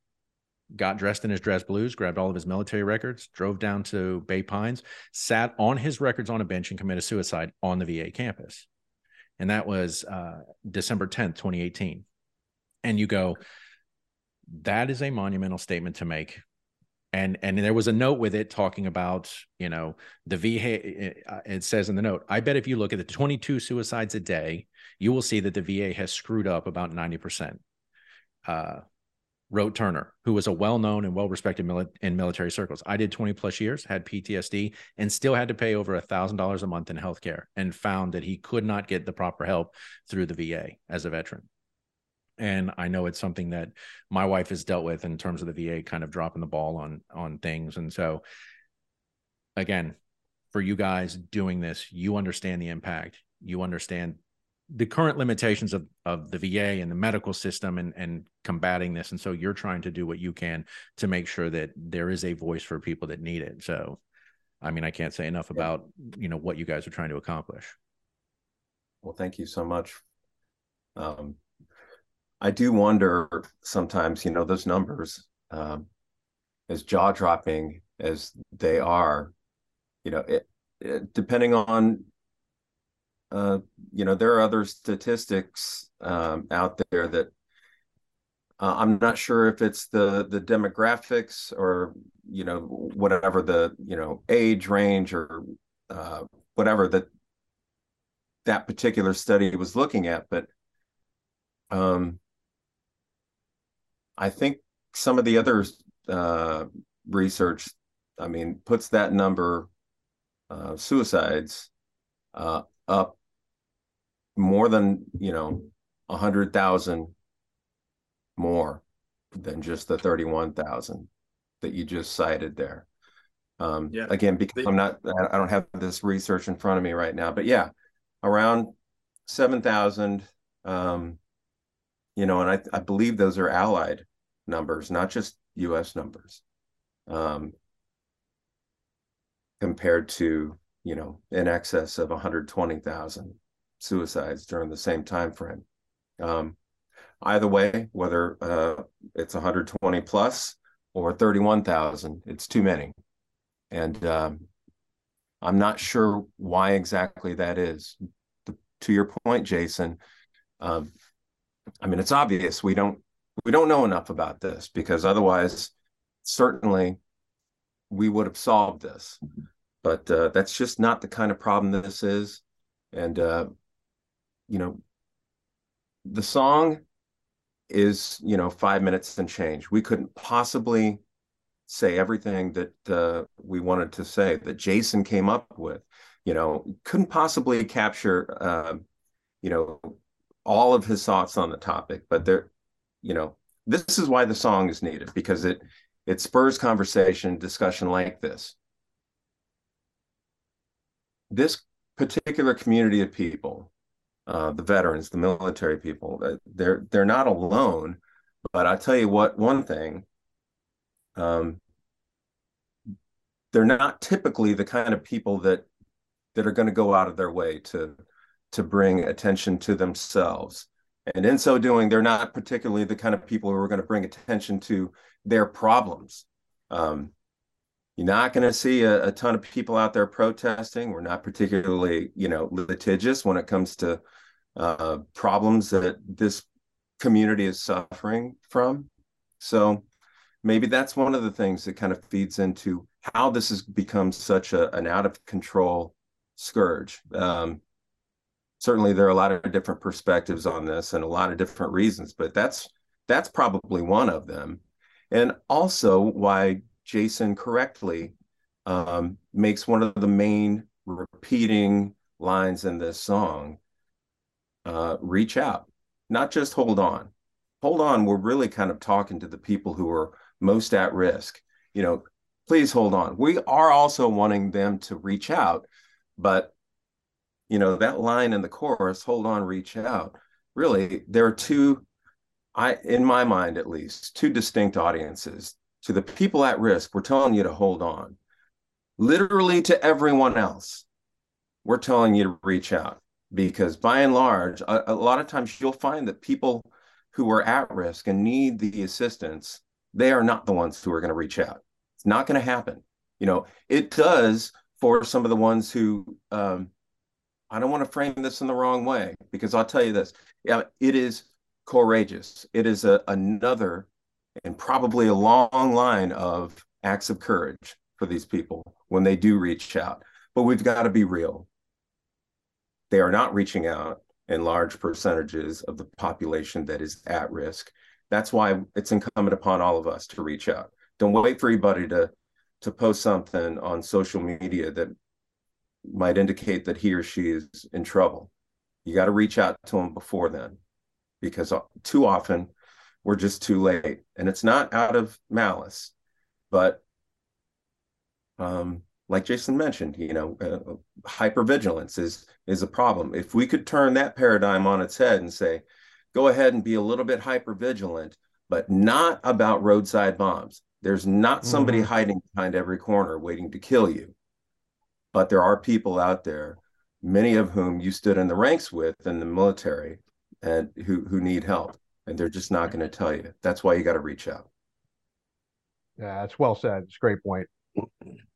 got dressed in his dress blues, grabbed all of his military records, drove down to Bay Pines, sat on his records on a bench, and committed suicide on the VA campus. And that was uh, December 10th, 2018. And you go, that is a monumental statement to make and and there was a note with it talking about you know the VA. Uh, it says in the note, I bet if you look at the 22 suicides a day, you will see that the VA has screwed up about 90 percent. Uh, wrote Turner, who was a well-known and well-respected mili- in military circles. I did 20 plus years, had PTSD, and still had to pay over a thousand dollars a month in healthcare, and found that he could not get the proper help through the VA as a veteran and I know it's something that my wife has dealt with in terms of the VA kind of dropping the ball on on things. And so again, for you guys doing this, you understand the impact. You understand the current limitations of of the VA and the medical system and and combating this. And so you're trying to do what you can to make sure that there is a voice for people that need it. So I mean, I can't say enough about, you know, what you guys are trying to accomplish. Well, thank you so much. Um, I do wonder sometimes, you know, those numbers, um, as jaw dropping as they are, you know, it, it, depending on, uh, you know, there are other statistics um, out there that uh, I'm not sure if it's the the demographics or you know whatever the you know age range or uh, whatever that that particular study was looking at, but um, I think some of the other uh, research, I mean, puts that number uh, suicides uh, up more than you know a hundred thousand more than just the thirty-one thousand that you just cited there. Um, yeah. Again, because I'm not, I don't have this research in front of me right now, but yeah, around seven thousand. Um, you know, and I, I believe those are allied numbers, not just U.S. numbers, um, compared to you know in excess of 120,000 suicides during the same time frame. Um, either way, whether uh, it's 120 plus or 31,000, it's too many, and um, I'm not sure why exactly that is. The, to your point, Jason, um, I mean, it's obvious we don't we don't know enough about this because otherwise, certainly, we would have solved this. But uh, that's just not the kind of problem this is, and uh, you know, the song is you know five minutes and change. We couldn't possibly say everything that uh, we wanted to say that Jason came up with. You know, couldn't possibly capture uh, you know all of his thoughts on the topic, but there, you know, this is why the song is needed because it it spurs conversation, discussion like this. This particular community of people, uh, the veterans, the military people, uh, they're they're not alone. But I tell you what, one thing, um, they're not typically the kind of people that that are going to go out of their way to to bring attention to themselves. And in so doing, they're not particularly the kind of people who are going to bring attention to their problems. Um, You're not going to see a, a, ton of people out there protesting. We're not particularly, you know, litigious when it comes to uh, problems that this community is suffering from. So maybe that's one of the things that kind of feeds into how this has become such a, an out of control scourge. Um, certainly, there are a lot of different perspectives on this and a lot of different reasons, but that's that's probably one of them. And also why Jason correctly um, makes one of the main repeating lines in this song uh, reach out, not just hold on. Hold on, we're really kind of talking to the people who are most at risk. You know, please hold on. We are also wanting them to reach out, but you know, that line in the chorus, hold on, reach out. Really, there are two I in my mind at least, two distinct audiences. To the people at risk, we're telling you to hold on. Literally to everyone else, we're telling you to reach out because by and large, a, a lot of times you'll find that people who are at risk and need the assistance, they are not the ones who are going to reach out. It's not going to happen. You know, it does for some of the ones who, um, I don't want to frame this in the wrong way because I'll tell you this. Yeah, it is courageous. It is a, another and probably a long line of acts of courage for these people when they do reach out. But we've got to be real. They are not reaching out in large percentages of the population that is at risk. That's why it's incumbent upon all of us to reach out. Don't wait for anybody to to post something on social media that might indicate that he or she is in trouble. You got to reach out to them before then because too often we're just too late. And it's not out of malice, but um, like Jason mentioned, you know, uh, hypervigilance is is a problem. If we could turn that paradigm on its head and say, go ahead and be a little bit hypervigilant, but not about roadside bombs. There's not somebody mm-hmm. hiding behind every corner waiting to kill you. But there are people out there, many of whom you stood in the ranks with in the military and who who need help and they're just not going to tell you. That's why you got to reach out. Yeah, that's well said. It's a great point.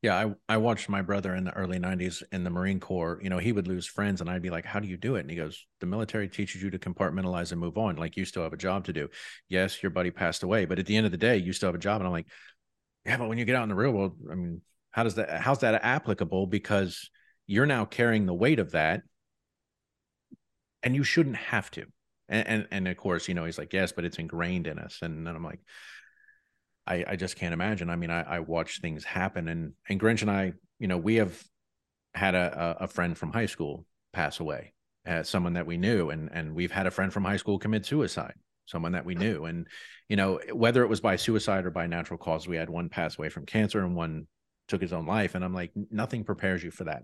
Yeah, I, I watched my brother in the early 90s in the Marine Corps. You know, he would lose friends, and I'd be like, How do you do it? And he goes, The military teaches you to compartmentalize and move on. Like, you still have a job to do. Yes, your buddy passed away, but at the end of the day, you still have a job. And I'm like, Yeah, but when you get out in the real world, I mean, how does that, how's that applicable? Because you're now carrying the weight of that, and you shouldn't have to. And, and, and of course, you know, he's like, yes, but it's ingrained in us. And then I'm like, I, I just can't imagine. I mean, I, I watch things happen, and and Grinch and I, you know, we have had a a friend from high school pass away, uh, someone that we knew, and and we've had a friend from high school commit suicide, someone that we knew, and you know, whether it was by suicide or by natural cause, we had one pass away from cancer and one took his own life, and I'm like, nothing prepares you for that.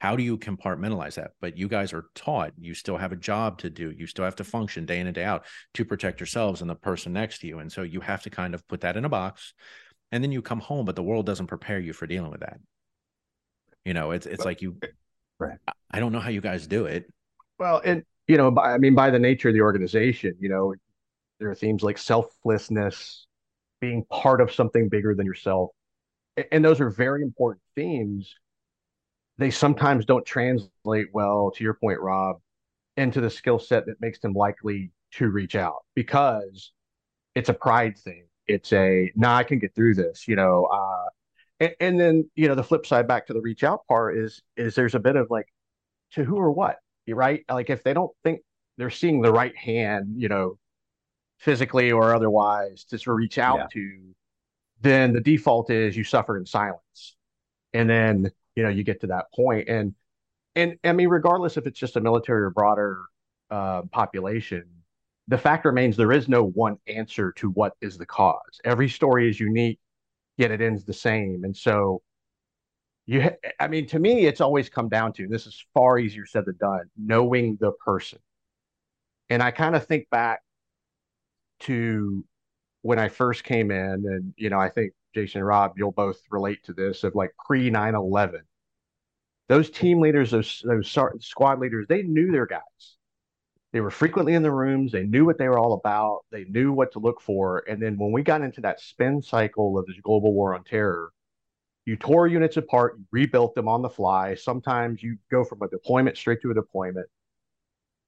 How do you compartmentalize that? But you guys are taught you still have a job to do you still have to function day in and day out to protect yourselves and the person next to you and so you have to kind of put that in a box and then you come home but the world doesn't prepare you for dealing with that. You know it's it's like you right. I don't know how you guys do it. Well and you know by, i mean by the nature of the organization you know there are themes like selflessness being part of something bigger than yourself and those are very important themes they sometimes don't translate well to your point rob into the skill set that makes them likely to reach out because it's a pride thing it's a nah i can get through this you know uh and, and then you know the flip side back to the reach out part is is there's a bit of like to who or what you right like if they don't think they're seeing the right hand you know physically or otherwise to sort of reach out yeah. to then the default is you suffer in silence. And then you know you get to that point. And and i mean regardless if it's just a military or broader uh, population the fact remains there is no one answer to what is the cause. Every story is unique yet it ends the same. And so you ha- i mean to me it's always come down to this is far easier said than done knowing the person. And i kind of think back to when i first came in and you know i think Jason and Rob, you'll both relate to this of like pre 9 11. Those team leaders, those, those squad leaders, they knew their guys. They were frequently in the rooms. They knew what they were all about. They knew what to look for. And then when we got into that spin cycle of this global war on terror, you tore units apart, you rebuilt them on the fly. Sometimes you go from a deployment straight to a deployment.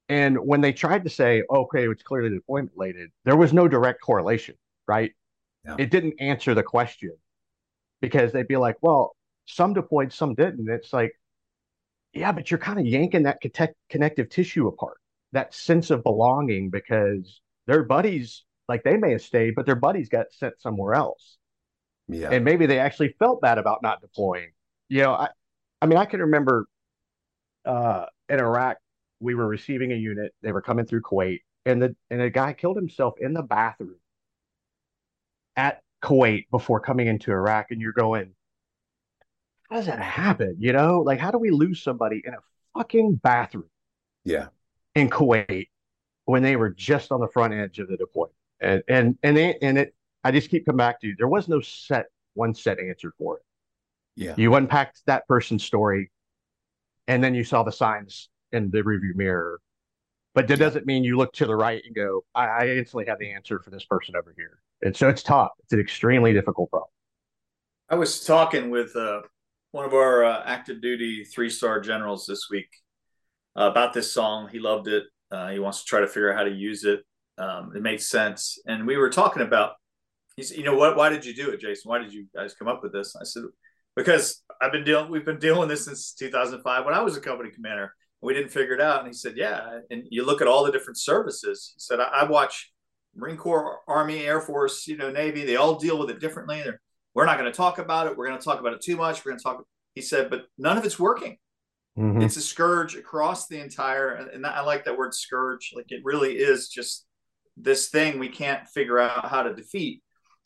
And when they tried to say, okay, it's clearly deployment related, there was no direct correlation, right? Yeah. It didn't answer the question because they'd be like, well, some deployed, some didn't. It's like, yeah, but you're kind of yanking that connect- connective tissue apart, that sense of belonging because their buddies, like they may have stayed, but their buddies got sent somewhere else Yeah. and maybe they actually felt bad about not deploying. You know, I, I mean, I can remember uh, in Iraq, we were receiving a unit. They were coming through Kuwait, and the and a guy killed himself in the bathroom at Kuwait before coming into Iraq. And you're going, how does that happen? You know, like how do we lose somebody in a fucking bathroom yeah. in Kuwait when they were just on the front edge of the deployment? And and and they, and it, I just keep coming back to you. there was no set one set answer for it. Yeah. You unpacked that person's story, and then you saw the signs in the review mirror. But that doesn't mean you look to the right and go, I, I instantly have the answer for this person over here. And so it's tough. It's an extremely difficult problem. I was talking with uh, one of our uh, active duty three star generals this week uh, about this song. He loved it. Uh, he wants to try to figure out how to use it. Um, it makes sense. And we were talking about, he's, you know, what? Why did you do it, Jason? Why did you guys come up with this? I said, because I've been dealing. We've been dealing with this since 2005 when I was a company commander. We didn't figure it out. And he said, yeah. And you look at all the different services. He said, I, I watch Marine Corps, Army, Air Force, you know, Navy. They all deal with it differently. They're we're not going to talk about it. We're going to talk about it too much. We're going to talk. He said, but none of it's working. Mhm. It's a scourge across the entire, and, I like that word scourge. Like it really is just this thing we can't figure out how to defeat,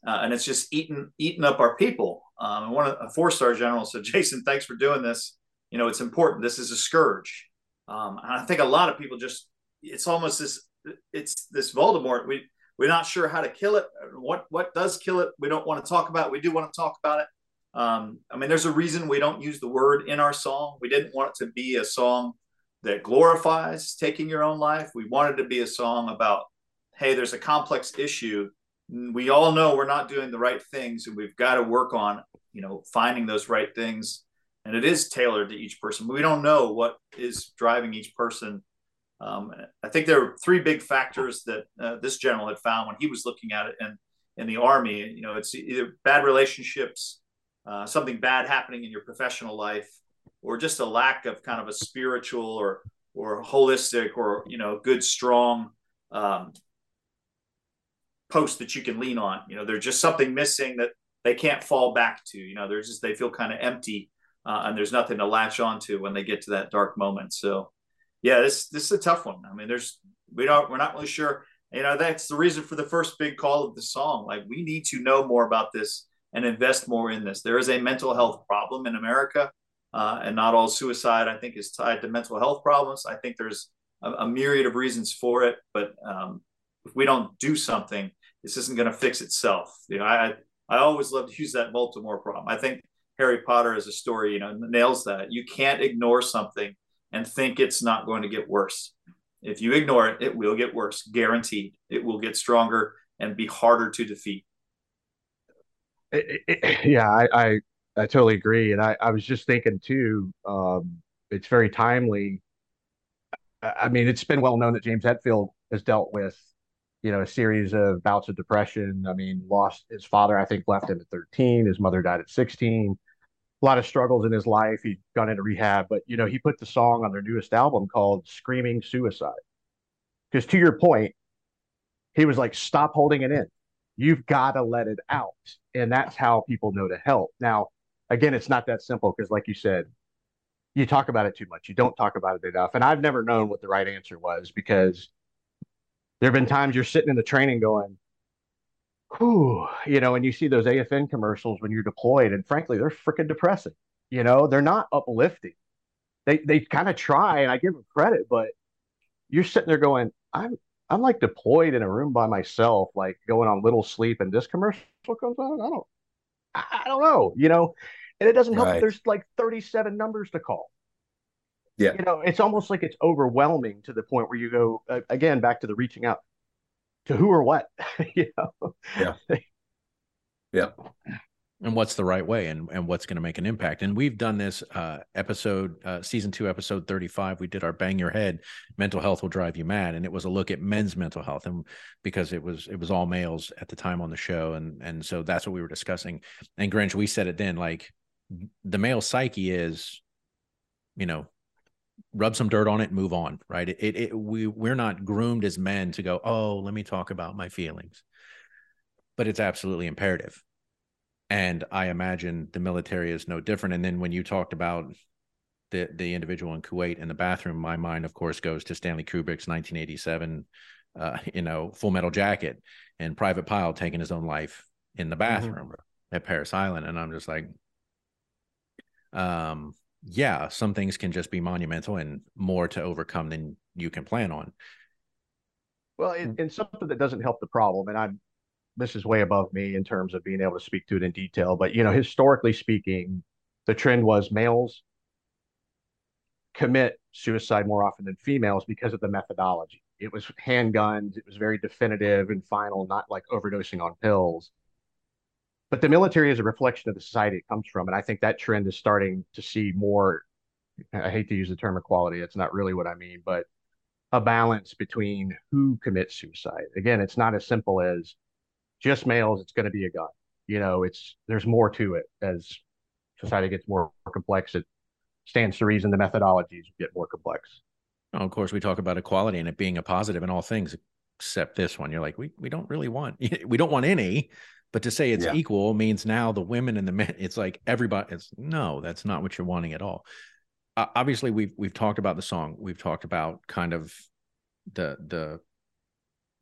uh, and it's just eating eating up our people. Um, and one of a four star general said, "Jason, thanks for doing this. You know, it's important. This is a scourge." Um, and I think a lot of people just it's almost this it's this Voldemort. We we're not sure how to kill it. What what does kill it? We don't want to talk about. It. We do want to talk about it. Um, I mean, there's a reason we don't use the word in our song. We didn't want it to be a song that glorifies taking your own life. We wanted to be a song about, hey, there's a complex issue. We all know we're not doing the right things, and we've got to work on, you know, finding those right things. And it is tailored to each person. But We don't know what is driving each person. Um, I think there are three big factors that uh, this general had found when he was looking at it in, in the army. You know, it's either bad relationships, uh, something bad happening in your professional life, or just a lack of kind of a spiritual or or holistic or you know good strong um, post that you can lean on. You know, there's just something missing that they can't fall back to. You know, they're just they feel kind of empty, uh, and there's nothing to latch onto when they get to that dark moment. So, yeah, this this is a tough one. I mean, there's we don't we're not really sure. You know, that's the reason for the first big call of the song. Like, we need to know more about this and invest more in this. There is a mental health problem in America, uh, and not all suicide, I think, is tied to mental health problems. I think there's a, a myriad of reasons for it, but um, if we don't do something, this isn't going to fix itself. You know, I I always love to use that Voldemort problem. I think Harry Potter as a story, you know, nails that. You can't ignore something and think it's not going to get worse. If you ignore it, it will get worse, guaranteed. It will get stronger and be harder to defeat. It- it- yeah, I, I I totally agree, and I I was just thinking too. Um, it's very timely. I I mean, it's been well known that James Hetfield has dealt with, you know, a series of bouts of depression. I mean, lost his father, I think, left him at 13. His mother died at 16. A lot of struggles in his life. He'd gone into rehab, but you know, he put the song on their newest album called "Screaming Suicide." Because to your point, he was like, "Stop holding it in. You've got to let it out." And that's how people know to help. Now, again, it's not that simple because, like you said, you talk about it too much. You don't talk about it enough. And I've never known what the right answer was because there have been times you're sitting in the training going, whew, you know, and you see those AFN commercials when you're deployed, and frankly, they're freaking depressing. You know, they're not uplifting. They they kind of try, and I give them credit, but you're sitting there going, I'm I'm like deployed in a room by myself, like going on little sleep, and this commercial comes on. I don't I, I don't know, you know, and it doesn't help Right. there's like 37 numbers to call. Yeah. You know, it's almost like it's overwhelming to the point where you go uh, again back to the reaching out to who or what, you know. Yeah. Yeah. And what's the right way and, and what's going to make an impact and we've done this uh, episode uh, season two episode 35 we did our bang your head mental health will drive you mad and it was a look at men's mental health and because it was it was all males at the time on the show and and so that's what we were discussing and grinch we said it then like the male psyche is you know rub some dirt on it move on right it, it, it we we're not groomed as men to go oh let me talk about my feelings but it's absolutely imperative and I imagine the military is no different. And then when you talked about the the individual in Kuwait in the bathroom, my mind, of course, goes to Stanley Kubrick's 1987, uh, you know, Full Metal Jacket, and Private Pyle taking his own life in the mm-hmm. bathroom mm-hmm. at Parris Island, and I'm just like, um, yeah, some things can just be monumental and more to overcome than you can plan on. Well, and, and something that doesn't help the problem, and I'm this is way above me in terms of being able to speak to it in detail. But you know, historically speaking, the trend was males commit suicide more often than females because of the methodology. It was handguns. It was very definitive and final, not like overdosing on pills. But the military is a reflection of the society it comes from, and I think that trend is starting to see more. I hate to use the term equality; it's not really what I mean, but a balance between who commits suicide. Again, it's not as simple as just males, it's going to be a gun. You know, it's there's more to it as society gets more complex. It stands to reason the methodologies get more complex. Oh, of course, we talk about equality and it being a positive in all things except this one. You're like, we we don't really want we don't want any, but to say it's yeah. equal means now the women and the men. It's like everybody. It's no, that's not what you're wanting at all. Uh, obviously, we've we've talked about the song. We've talked about kind of the the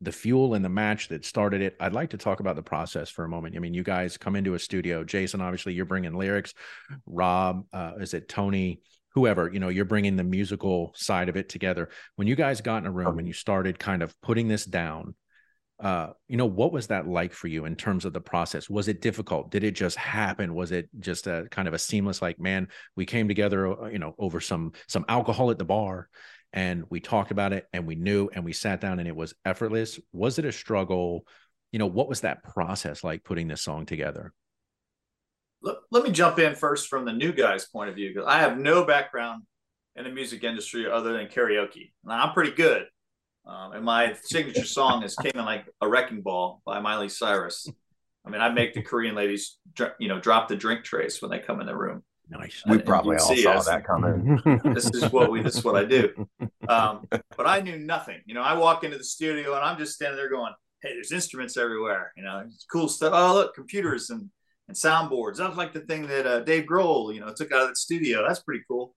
the fuel and the match that started it. I'd like to talk about the process for a moment. I mean, you guys come into a studio. Jason, obviously, you're bringing lyrics. Rob, uh, is it Tony? Whoever, you know, you're bringing the musical side of it together. When you guys got in a room and you started kind of putting this down, uh, you know, what was that like for you in terms of the process? Was it difficult? Did it just happen? Was it just a kind of a seamless, like, man, we came together, uh, you know, over some some alcohol at the bar and we talked about it and we knew and we sat down and it was effortless was it a struggle you know what was that process like putting this song together let, let me jump in first from the new guy's point of view because i have no background in the music industry other than karaoke now, i'm pretty good um, and my signature song is came in like a wrecking ball by miley cyrus i mean i make the korean ladies you know drop the drink trays when they come in the room Nice. We probably all saw us. that coming. this is what we. This is what I do. Um, but I knew nothing. You know, I walk into the studio and I'm just standing there going, "Hey, there's instruments everywhere. You know, cool stuff. Oh, look, computers and and soundboards. That's like the thing that uh, Dave Grohl, you know, took out of the studio. That's pretty cool.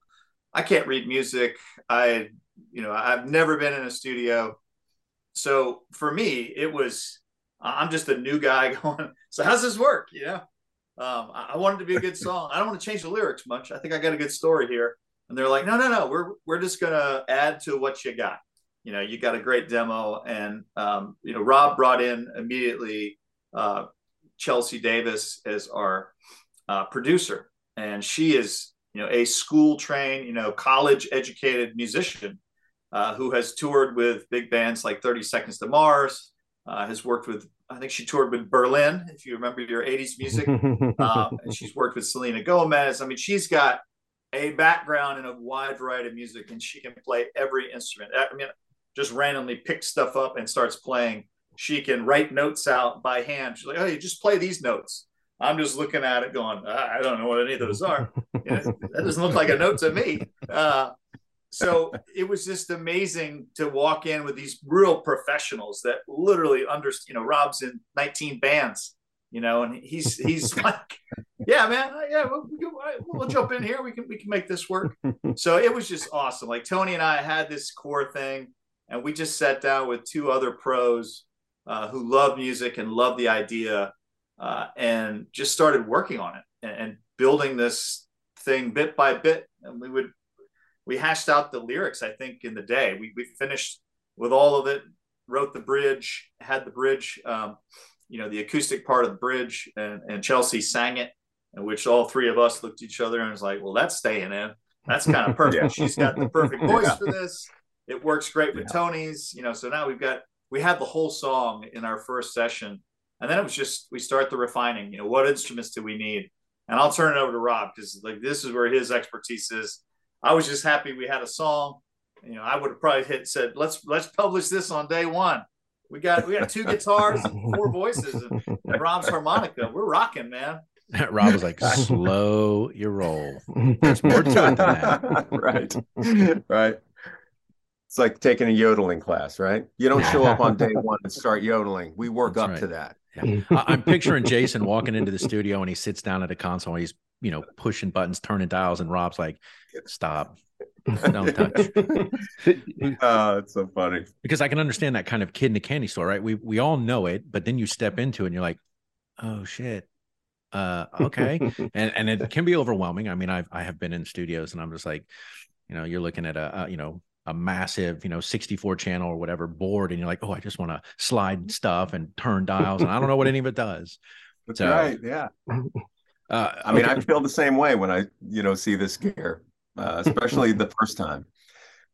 I can't read music. I, you know, I've never been in a studio. So for me, it was. I'm just a new guy going. So how's this work? You know, um, I, I wanted to be a good song. I don't want to change the lyrics much. I think I got a good story here. And they're like, no, no, no, we're we're just gonna add to what you got. You know, you got a great demo, and um, you know, Rob brought in immediately uh, Chelsea Davis as our uh, producer, and she is you know a school trained, you know, college educated musician uh, who has toured with big bands like Thirty Seconds to Mars, uh, has worked with I think she toured with Berlin, if you remember your 80s music. um, and she's worked with Selena Gomez. I mean, she's got a background in a wide variety of music and she can play every instrument. I mean, just randomly picks stuff up and starts playing. She can write notes out by hand. She's like, oh, you just play these notes. I'm just looking at it going, I don't know what any of those are. You know, that doesn't look like a note to me. Uh, so it was just amazing to walk in with these real professionals that literally understand. You know, Rob's in 19 bands, you know, and he's he's like, yeah, man, yeah, we'll, we'll, jump in here. We can we can make this work. So it was just awesome. Like Tony and I had this core thing, and we just sat down with two other pros uh, who love music and love the idea, uh, and just started working on it and, and building this thing bit by bit. And we would we hashed out the lyrics, I think, in the day. We, we finished with all of it, wrote the bridge, had the bridge, um, you know, the acoustic part of the bridge, and, and Chelsea sang it, in which all three of us looked at each other and was like, well, that's staying in. That's kind of perfect. yeah. She's got the perfect voice yeah. for this. It works great with yeah. Tony's, you know. So now we've got we had the whole song in our first session, And then it was just we start the refining. You know, what instruments do we need? And I'll turn it over to Rob because like this is where his expertise is. I was just happy we had a song. You know, I would have probably hit said let's let's publish this on day one. We got we got two guitars and four voices and, and Rob's harmonica. We're rocking, man. Rob was like, slow your roll. There's more to it than that. right. Right. It's like taking a yodeling class, right? You don't show up on day one and start yodeling. We work That's up right. to that. Yeah. I- I'm picturing Jason walking into the studio and he sits down at a console and he's, you know, pushing buttons, turning dials, and Rob's like, stop. Don't touch. oh, it's so funny. Because I can understand that kind of kid in a candy store, right? We we all know it, but then you step into it and you're like, oh shit. Uh okay. and and it can be overwhelming. I mean, I've I have been in studios and I'm just like, you know, you're looking at a, a you know a massive, you know, 64 channel or whatever board, and you're like, oh, I just want to slide stuff and turn dials, and I don't know what any of it does. That's So- right. Yeah. Uh, I mean, okay. I feel the same way when I, you know, see this gear, uh, especially the first time.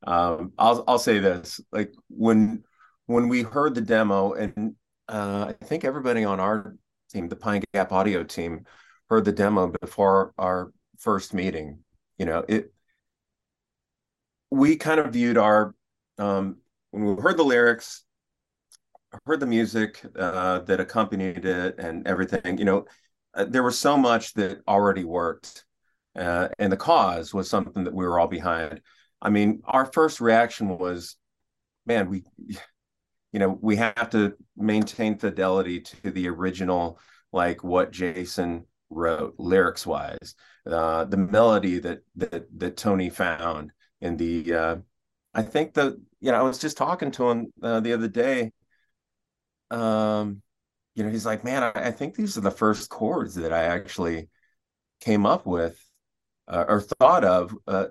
Um, I'll I'll say this: like when when we heard the demo, and uh, I think everybody on our team, the Pine Gap Audio team, heard the demo before our first meeting. You know, it. We kind of viewed our um, when we heard the lyrics, heard the music uh, that accompanied it, and everything. You know, uh, there was so much that already worked uh, and the cause was something that we were all behind i mean our first reaction was man we you know we have to maintain fidelity to the original like what jason wrote lyrics wise uh, the melody that that that tony found in the uh, i think the you know i was just talking to him uh, the other day um you know, he's like, man, I, I think these are the first chords that I actually came up with uh, or thought of uh,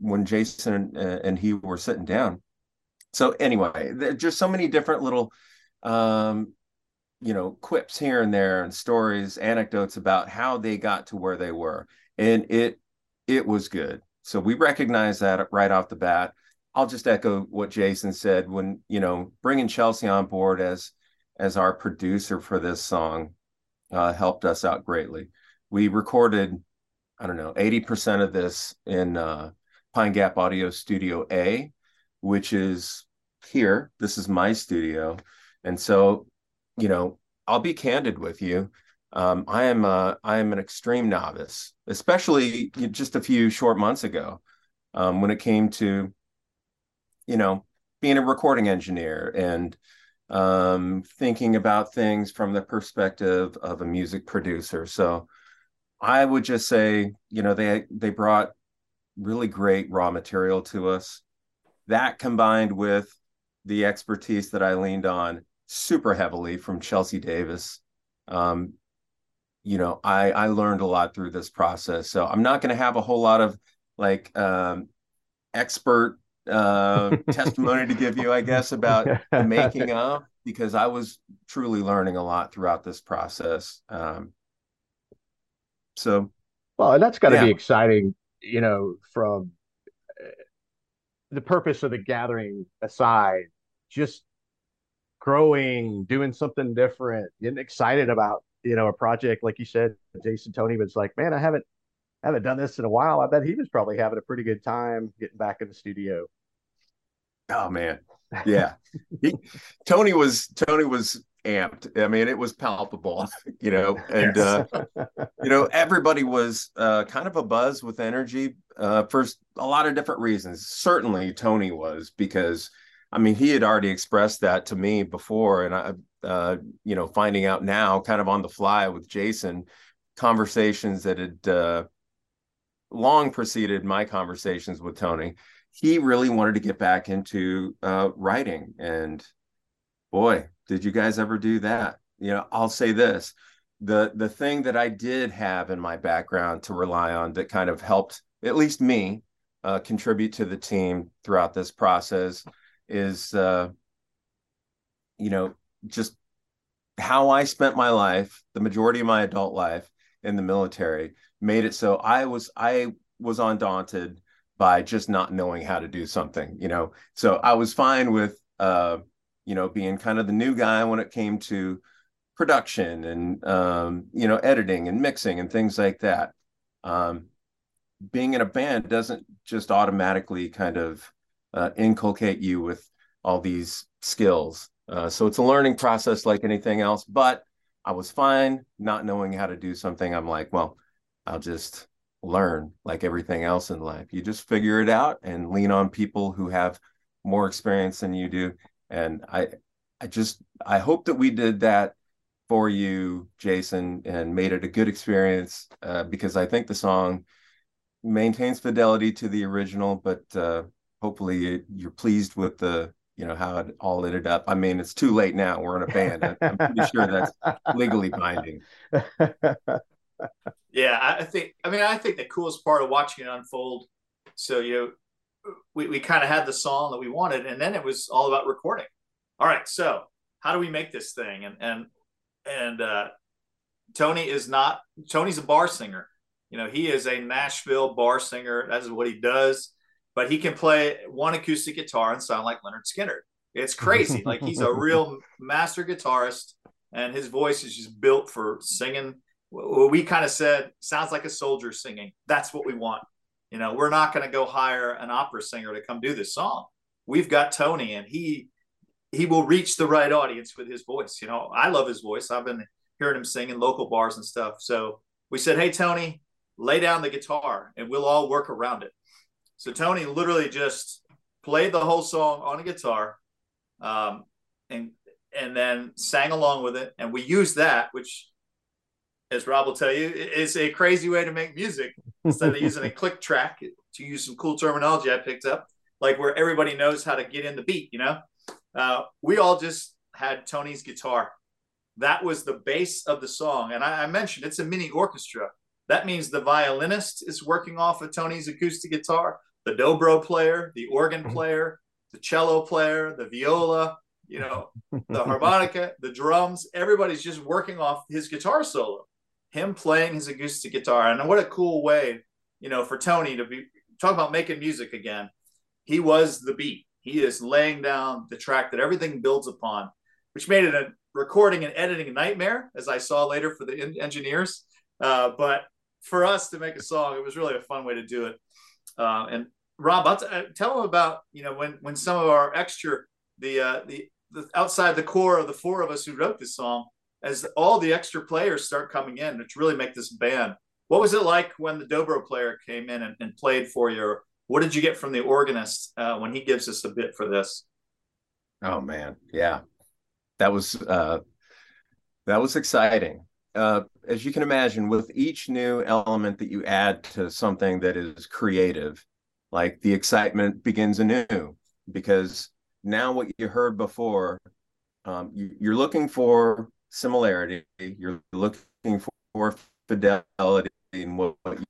when Jason and, and he were sitting down. So anyway, there's just so many different little, um, you know, quips here and there and stories, anecdotes about how they got to where they were, and it it was good. So we recognize that right off the bat. I'll just echo what Jason said when you know bringing Chelsea on board as as our producer for this song uh, helped us out greatly. We recorded, I don't know, 80% of this in uh, Pine Gap Audio Studio A, which is here. This is my studio. And so, you know, I'll be candid with you. Um, I am a, I am an extreme novice, especially just a few short months ago, um, when it came to, you know, being a recording engineer and um, thinking about things from the perspective of a music producer. So I would just say, you know, they they brought really great raw material to us. That combined with the expertise that I leaned on super heavily from Chelsea Davis. Um, you know, I I learned a lot through this process. So I'm not going to have a whole lot of like um, expert uh, testimony to give you, I guess, about the making of because I was truly learning a lot throughout this process. Um, so, Well, and that's got to Yeah. be exciting, you know, from uh, the purpose of the gathering aside, just growing, doing something different, getting excited about, you know, a project like you said, Jason Tony was like, man, I haven't haven't done this in a while. I bet he was probably having a pretty good time getting back in the studio. oh man, yeah, he, Tony was Tony was amped. I mean, it was palpable, you know, and uh, you know everybody was uh, kind of a buzz with energy uh, for a lot of different reasons. Certainly, Tony was because I mean he had already expressed that to me before, and I, uh, you know, finding out now, kind of on the fly with Jason, conversations that had uh, long preceded my conversations with Tony. He really wanted to get back into uh, writing, and boy, did you guys ever do that? You know, I'll say this: the the thing that I did have in my background to rely on that kind of helped at least me uh, contribute to the team throughout this process is, uh, you know, just how I spent my life, the majority of my adult life in the military, made it so I was I was undaunted by just not knowing how to do something, you know. So I was fine with uh, you know, being kind of the new guy when it came to production and um, you know editing and mixing and things like that. Um, being in a band doesn't just automatically kind of uh, inculcate you with all these skills. Uh, so it's a learning process like anything else. But I was fine not knowing how to do something. I'm like, well, I'll just learn like everything else in life. You just figure it out and lean on people who have more experience than you do. And I, I just, I hope that we did that for you, Jason, and made it a good experience uh, because I think the song maintains fidelity to the original, but uh, hopefully you're pleased with the you know how it all ended up. I mean, it's too late now. We're in a band. I'm pretty sure that's legally binding. Yeah, I think. I mean, I think the coolest part of watching it unfold. So you, know, we we kind of had the song that we wanted, and then it was all about recording. All right, so how do we make this thing? And and and uh, Tony is not. Tony's a bar singer. You know, he is a Nashville bar singer. That is what he does. But he can play one acoustic guitar and sound like Lynyrd Skynyrd. It's crazy. like he's a real master guitarist, and his voice is just built for singing. We kind of said sounds like a soldier singing. That's what we want. You know we're not going to go hire an opera singer to come do this song. We've got tony and he he will reach the right audience with his voice. You know i love his voice. I've been hearing him sing in local bars and stuff. So we said hey tony lay down the guitar and we'll all work around it so tony literally just played the whole song on a guitar um, and and then sang along with it and we used that which as Rob will tell you, is a crazy way to make music instead of using a click track to use some cool terminology I picked up, like where everybody knows how to get in the beat, you know? Uh, we all just had Tony's guitar. That was the base of the song. And I, I mentioned it's a mini orchestra. That means the violinist is working off of Tony's acoustic guitar, the dobro player, the organ mm-hmm. player, the cello player, the viola, you know, the harmonica, the drums. Everybody's just working off his guitar solo him playing his acoustic guitar. And what a cool way, you know, for Tony to be talk about making music again. He was the beat. He is laying down the track that everything builds upon, which made it a recording and editing nightmare, as I saw later for the engineers. Uh, but for us to make a song, it was really a fun way to do it. Uh, and Rob, I'll t- uh, tell them about you know when when some of our extra the uh, the the outside the core of the four of us who wrote this song as all the extra players start coming in to really make this band. What was it like when the dobro player came in and, and played for you? What did you get from the organist uh, when he gives us a bit for this? Oh man, yeah, that was uh, that was exciting. Uh, as you can imagine, with each new element that you add to something that is creative, like the excitement begins anew because now what you heard before, um, you, you're looking for similarity. You're looking for fidelity in what, what you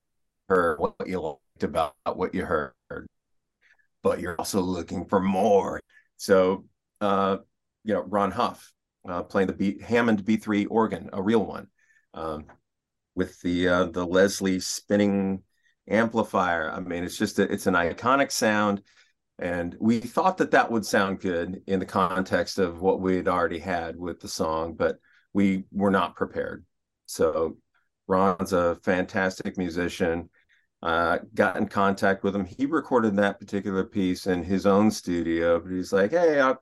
heard, what you liked about what you heard, but you're also looking for more. So, uh, you know, Ron Huff uh, playing the B- Hammond B3 organ, a real one, um, with the uh, the Leslie spinning amplifier. I mean, it's just a, it's an iconic sound and we thought that that would sound good in the context of what we had already had with the song but we were not prepared. So Ron's a fantastic musician. Uh, got in contact with him. He recorded that particular piece in his own studio, but he's like, "Hey, I'll,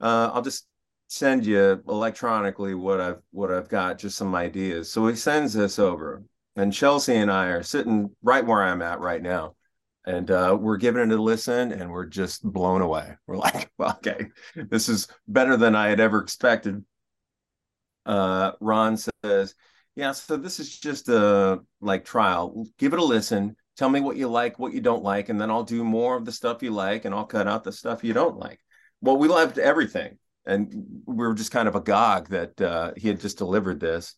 uh, I'll just send you electronically what I've what I've got, just some ideas." So he sends this over, and Chelsea and I are sitting right where I'm at right now, and uh, we're giving it a listen, and we're just blown away. We're like, well, "Okay, this is better than I had ever expected." uh, Ron says, "Yeah, so this is just a like trial. Give it a listen. Tell me what you like, what you don't like, and then I'll do more of the stuff you like, and I'll cut out the stuff you don't like." Well, we loved everything, and we were just kind of agog that uh, he had just delivered this.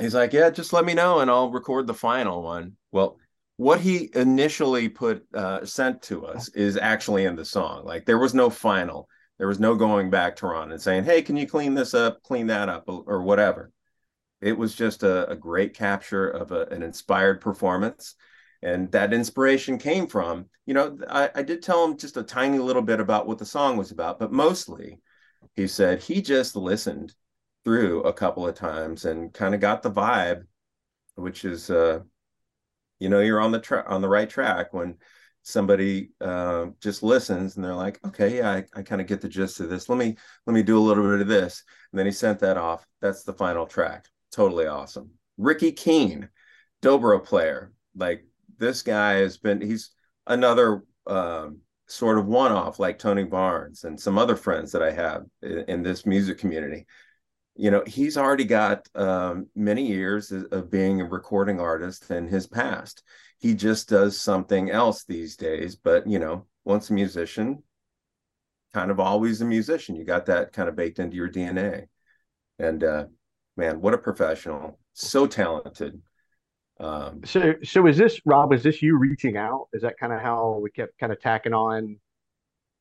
He's like, "Yeah, just let me know, and I'll record the final one." Well, what he initially put uh, sent to us is actually in the song. Like there was no final. There was no going back to Ron and saying, "Hey, can you clean this up, clean that up, or whatever." It was just a, a great capture of a, an inspired performance, and that inspiration came from, you know, I, I did tell him just a tiny little bit about what the song was about, but mostly, he said he just listened through a couple of times and kind of got the vibe, which is uh, you know, you're on the track on the right track when somebody uh, just listens and they're like, okay, yeah, I, I kind of get the gist of this. Let me let me do a little bit of this. And then he sent that off. That's the final track. Totally awesome. Ricky Keene, dobro player. Like this guy has been, he's another um, sort of one off like Tony Barnes and some other friends that I have in, in this music community. You know, he's already got um, many years of being a recording artist in his past. He just does something else these days, but you know, once a musician, kind of always a musician. You got that kind of baked into your DNA. And uh, man, what a professional! So talented. Um, So, so is this Rob? Is this you reaching out? Is that kind of how we kept kind of tacking on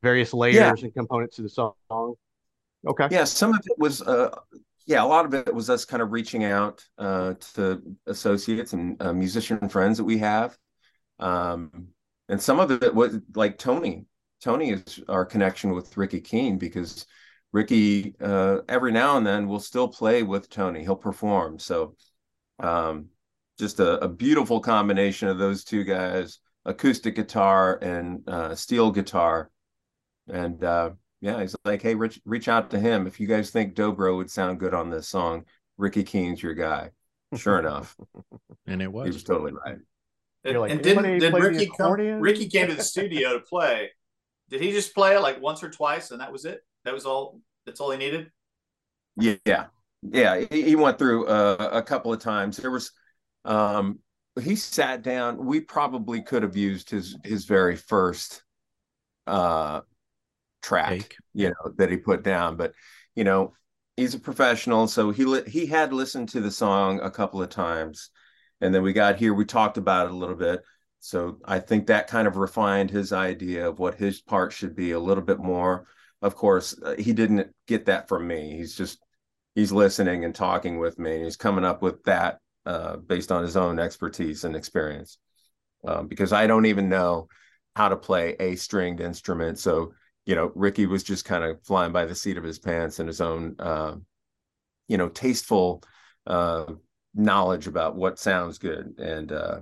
various layers and components to the song? Okay. yeah, some of it was, uh, yeah, a lot of it was us kind of reaching out uh, to associates and uh, musician friends that we have, um, and some of it was like Tony. Tony is our connection with Ricky Keene because Ricky uh, every now and then will still play with Tony. He'll perform. So um, just a, a beautiful combination of those two guys, acoustic guitar and uh, steel guitar. And uh, yeah, he's like, hey, reach, reach out to him. If you guys think Dobro would sound good on this song, Ricky Keene's your guy. Sure enough, And it was he was. was totally right. You're like, and did, "Anybody did play Ricky come? Ricky came to the studio to play. Did he just play like once or twice, and that was it? That was all. That's all he needed. Yeah, yeah. He, he went through uh, a couple of times. There was, um, he sat down. We probably could have used his his very first uh track, Take. you know, that he put down. But you know, he's a professional, so he li- he had listened to the song a couple of times, and then we got here. We talked about it a little bit. So I think that kind of refined his idea of what his part should be a little bit more. Of course, uh, he didn't get that from me. He's just he's listening and talking with me, and he's coming up with that uh, based on his own expertise and experience. Um, because I don't even know how to play a stringed instrument, so you know, Ricky was just kind of flying by the seat of his pants and his own, uh, you know, tasteful uh, knowledge about what sounds good. And uh,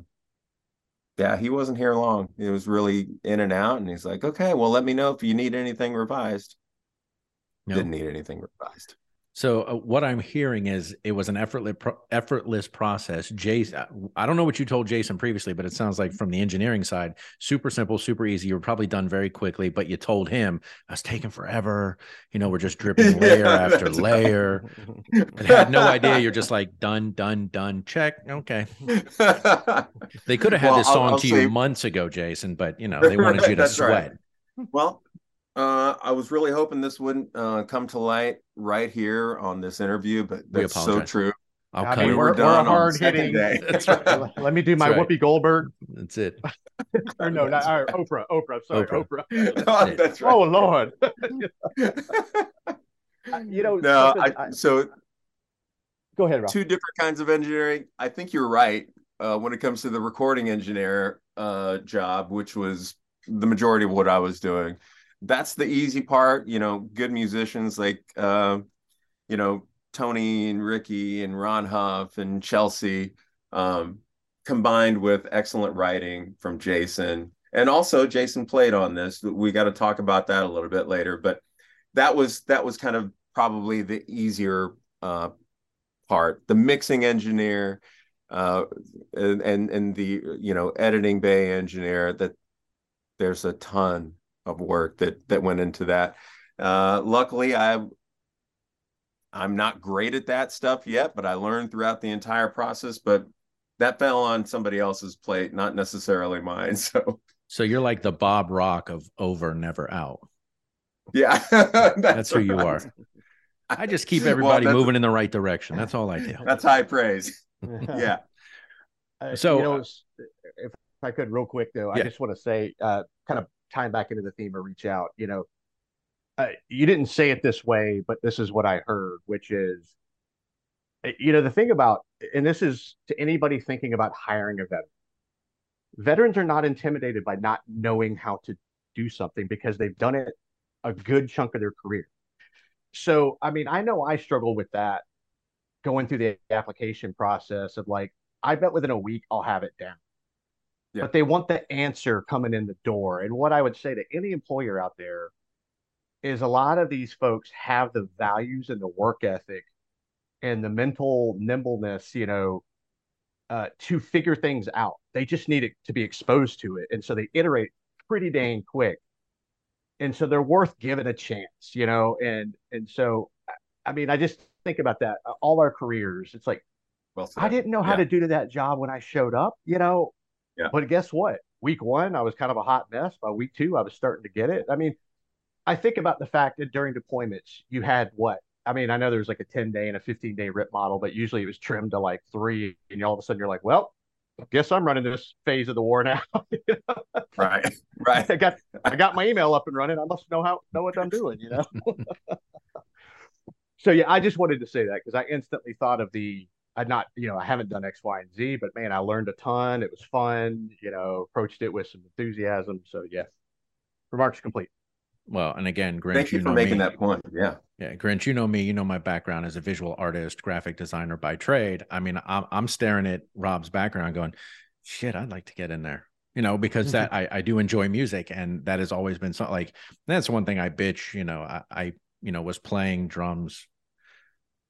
yeah, he wasn't here long. It was really in and out. And he's like, okay, well, let me know if you need anything revised. No. Didn't need anything revised. So uh, what I'm hearing is it was an effortless pro- effortless process. Jason, I don't know what you told Jason previously, but it sounds like from the engineering side, super simple, super easy. You were probably done very quickly, but you told him I was taking forever. You know, we're just dripping layer Yeah, after layer. And had no idea. You're just like done, done, done. Check. Okay. They could have had Well, this I'll- song I'll to you months ago, Jason, but you know they wanted you to That's right. sweat. well, uh, I was really hoping this wouldn't uh, come to light right here on this interview, but We that's so true. I'll I mean, we it. were, we're- we're done on the hard-hitting- second day. That's right. Let- Let me do my right. Whoopi Goldberg. That's it. Or no, not all right, Oprah. Oprah. Sorry, Oprah. Oprah. Oh, that's right. Oh Lord. you know, no, something I, I- so go ahead, Rob. two different kinds of engineering. I think you're right uh, when it comes to the recording engineer uh, job, which was the majority of what I was doing. That's the easy part. You know, good musicians like, uh, you know, Tony and Ricky and Ron Huff and Chelsea, um, combined with excellent writing from Jason. And also, Jason played on this. We got to talk about that a little bit later. But that was that was kind of probably the easier uh, part. The mixing engineer uh, and, and and the you know editing bay engineer. That there's a ton of work that that went into that. Uh, luckily, I I'm not great at that stuff yet, but I learned throughout the entire process. But that fell on somebody else's plate, not necessarily mine. So So you're like the Bob Rock of over, never out. yeah, That's who you right. are. I just keep everybody that's- moving in the right direction. That's all I do. That's high praise. Yeah. So, you know, uh, if I could, real quick though, I just want to say, uh, kind of tying back into the theme of reach out. You know, uh, you didn't say it this way, but this is what I heard, which is, uh, you know, the thing about, and this is to anybody thinking about hiring a veteran. Veterans are not intimidated by not knowing how to do something because they've done it a good chunk of their career. So, I mean, I know I struggle with that going through the application process of like, I bet within a week I'll have it down. Yeah. But they want the answer coming in the door. And what I would say to any employer out there is a lot of these folks have the values and the work ethic and the mental nimbleness, you know, uh, to figure things out. They just need it to be exposed to it. And so they iterate pretty dang quick. And so they're worth giving a chance, you know, and and so I mean, I just think about that. Uh, all our careers, it's like Well said. I didn't know how Yeah. to do to that job when I showed up, you know. Yeah. But guess what? Week one, I was kind of a hot mess. By week two, I was starting to get it. I mean, I think about the fact that during deployments, you had what? I mean, I know there's like a 10 day and a 15 day rip model, but usually it was trimmed to like three. And all of a sudden you're like, well, guess I'm running this phase of the war now. Right. Right. I got I got my email up and running. I must know how know what I'm doing, you know. so yeah, I just wanted to say that because I instantly thought of the I not you know I haven't done X, Y, and Z, but man, I learned a ton. It was fun, you know. Approached it with some enthusiasm. So yeah, remarks complete. Well, and again, Grinch, Thank you for know making me. that point. Yeah. Yeah, Grinch, you know me. You know my background as a visual artist, graphic designer by trade. I mean, I'm, I'm staring at Rob's background, going, "Shit, I'd like to get in there." You know, because that I, I do enjoy music, and that has always been something like that's one thing I bitch. You know, I, I you know was playing drums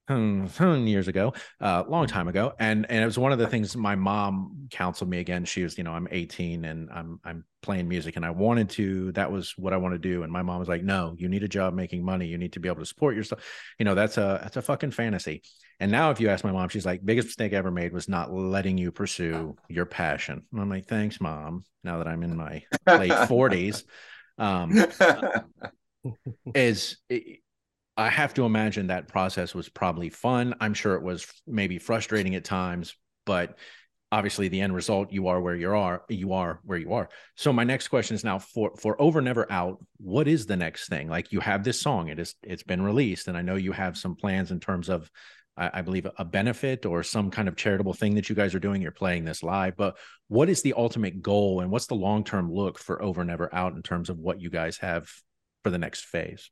years ago, a uh, long time ago, and and it was one of the things my mom counseled me again. She was, you know, I'm 18 and I'm I'm playing music, and I wanted to. That was what I want to do, and my mom was like, "No, you need a job making money. You need to be able to support yourself." You know, that's a that's a fucking fantasy. And now, if you ask my mom, she's like, "Biggest mistake I ever made was not letting you pursue your passion." And I'm like, "Thanks, mom." Now that I'm in my late 40s, um, is I have to imagine that process was probably fun. I'm sure it was maybe frustrating at times, but obviously the end result you are where you are you are where you are. So my next question is now for for over never out what is the next thing? Like you have this song it is it's been released and i know you have some plans in terms of I, I believe a benefit or some kind of charitable thing that you guys are doing. You're playing this live but what is the ultimate goal and what's the long-term look for over never out in terms of what you guys have for the next phase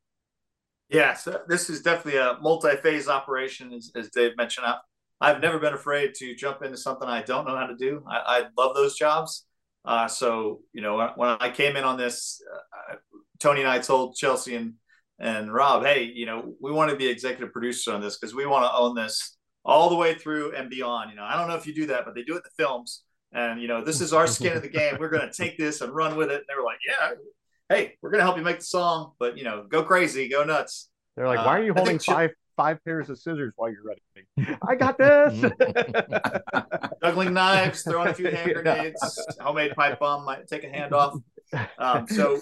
Yeah, so this is definitely a multi-phase operation, as, as Dave mentioned. I, I've never been afraid to jump into something I don't know how to do. I, I love those jobs. Uh, so you know, when, I came in on this, uh, Tony and I told Chelsea and and Rob, hey, you know, we want to be executive producer on this because we want to own this all the way through and beyond. You know, I don't know if you do that, but they do it in the films. And you know, this is our skin of the game. We're going to take this and run with it. And they were like, yeah, hey, we're going to help you make the song, but you know, go crazy, go nuts. They're like, Uh, why are you holding Chip- five five pairs of scissors while you're running? I got this. juggling knives, throwing a few hand grenades, homemade pipe bomb might take a hand off. Um, so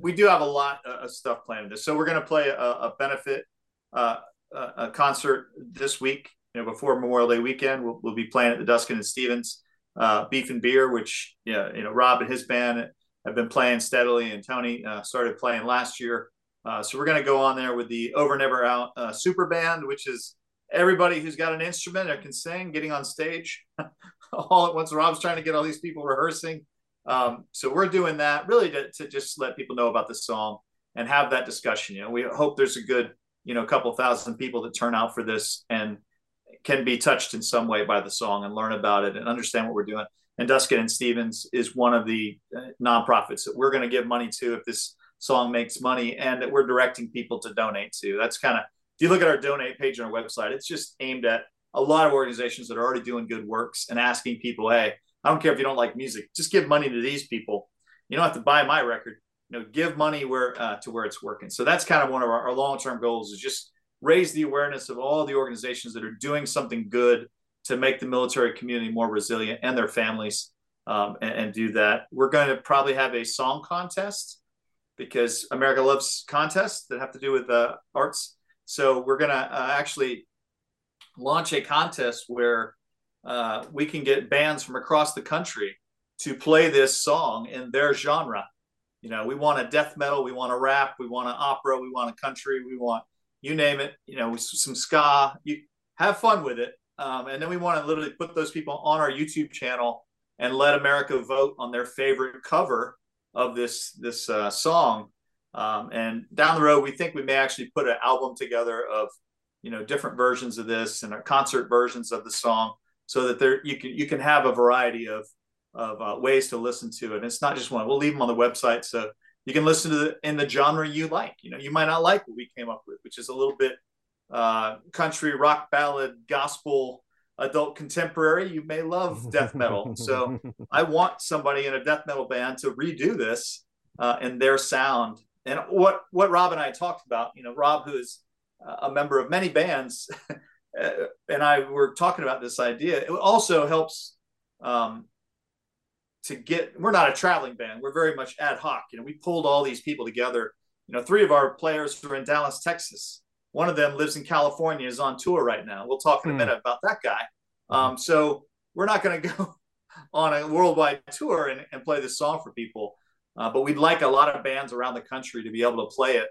we do have a lot of stuff planned. This, so we're going to play a, a benefit uh, a, a concert this week. You know, before Memorial Day weekend, we'll, we'll be playing at the Duskin and Stevens uh, Beef and Beer, which yeah, you know Rob and his band have been playing steadily, and Tony uh, started playing last year. Uh, so we're going to go on there with the Over Never Out uh, super band, which is everybody who's got an instrument or can sing getting on stage all at once. Rob's trying to get all these people rehearsing. Um, so we're doing that really to, to just let people know about the song and have that discussion. You know, we hope there's a good, you know, couple thousand people that turn out for this and can be touched in some way by the song and learn about it and understand what we're doing. And Duskin and Stevens is one of the uh, nonprofits that we're going to give money to if this song makes money and that we're directing people to donate to. That's kind of, if you look at our donate page on our website, it's just aimed at a lot of organizations that are already doing good works and asking people, hey, I don't care if you don't like music, just give money to these people. You don't have to buy my record. You know, give money where uh, to where it's working. So that's kind of one of our, our long-term goals is just raise the awareness of all the organizations that are doing something good to make the military community more resilient and their families um, and, and do that. We're going to probably have a song contest because America loves contests that have to do with uh, arts. So we're going to uh, actually launch a contest where uh, we can get bands from across the country to play this song in their genre. You know, we want a death metal, we want a rap, we want an opera, we want a country, we want you name it. You know, some ska. You have fun with it, um, and then we want to literally put those people on our YouTube channel and let America vote on their favorite cover of this this uh, song. Um, and down the road, we think we may actually put an album together of you know different versions of this and our concert versions of the song so that there you can you can have a variety of of uh, ways to listen to it. And it's not just one. We'll leave them on the website so you can listen to the in the genre you like. You know you might not like what we came up with which is a little bit uh, country rock ballad gospel adult contemporary you may love death metal. So i want somebody in a death metal band to redo this uh, in their sound. And what what rob and i talked about you know rob who is a member of many bands and i were talking about this idea it also helps um, to get we're not a traveling band we're very much ad hoc. You know we pulled all these people together. You know three of our players are in dallas texas one of them lives in California, is on tour right now. We'll talk in a hmm. minute about that guy. Um, so we're not going to go on a worldwide tour and, and play this song for people, uh, but we'd like a lot of bands around the country to be able to play it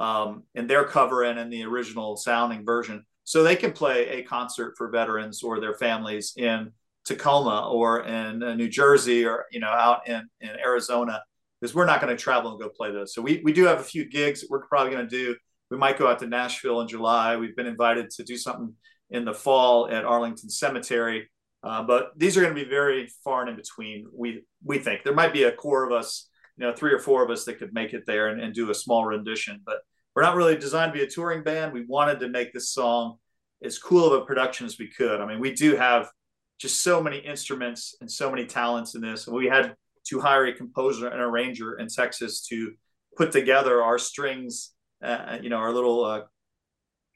um, in their cover and in the original sounding version, so they can play a concert for veterans or their families in Tacoma or in uh, New Jersey or you know out in in Arizona because we're not going to travel and go play those. So we we do have a few gigs that we're probably going to do we might go out to Nashville in July. We've been invited to do something in the fall at Arlington Cemetery. Uh, but these are going to be very far and in between. We we think there might be a core of us, you know, three or four of us that could make it there and, and do a small rendition. But we're not really designed to be a touring band. We wanted to make this song as cool of a production as we could. I mean, we do have just so many instruments and so many talents in this. And we had to hire a composer and arranger in Texas to put together our strings uh, you know, our little uh,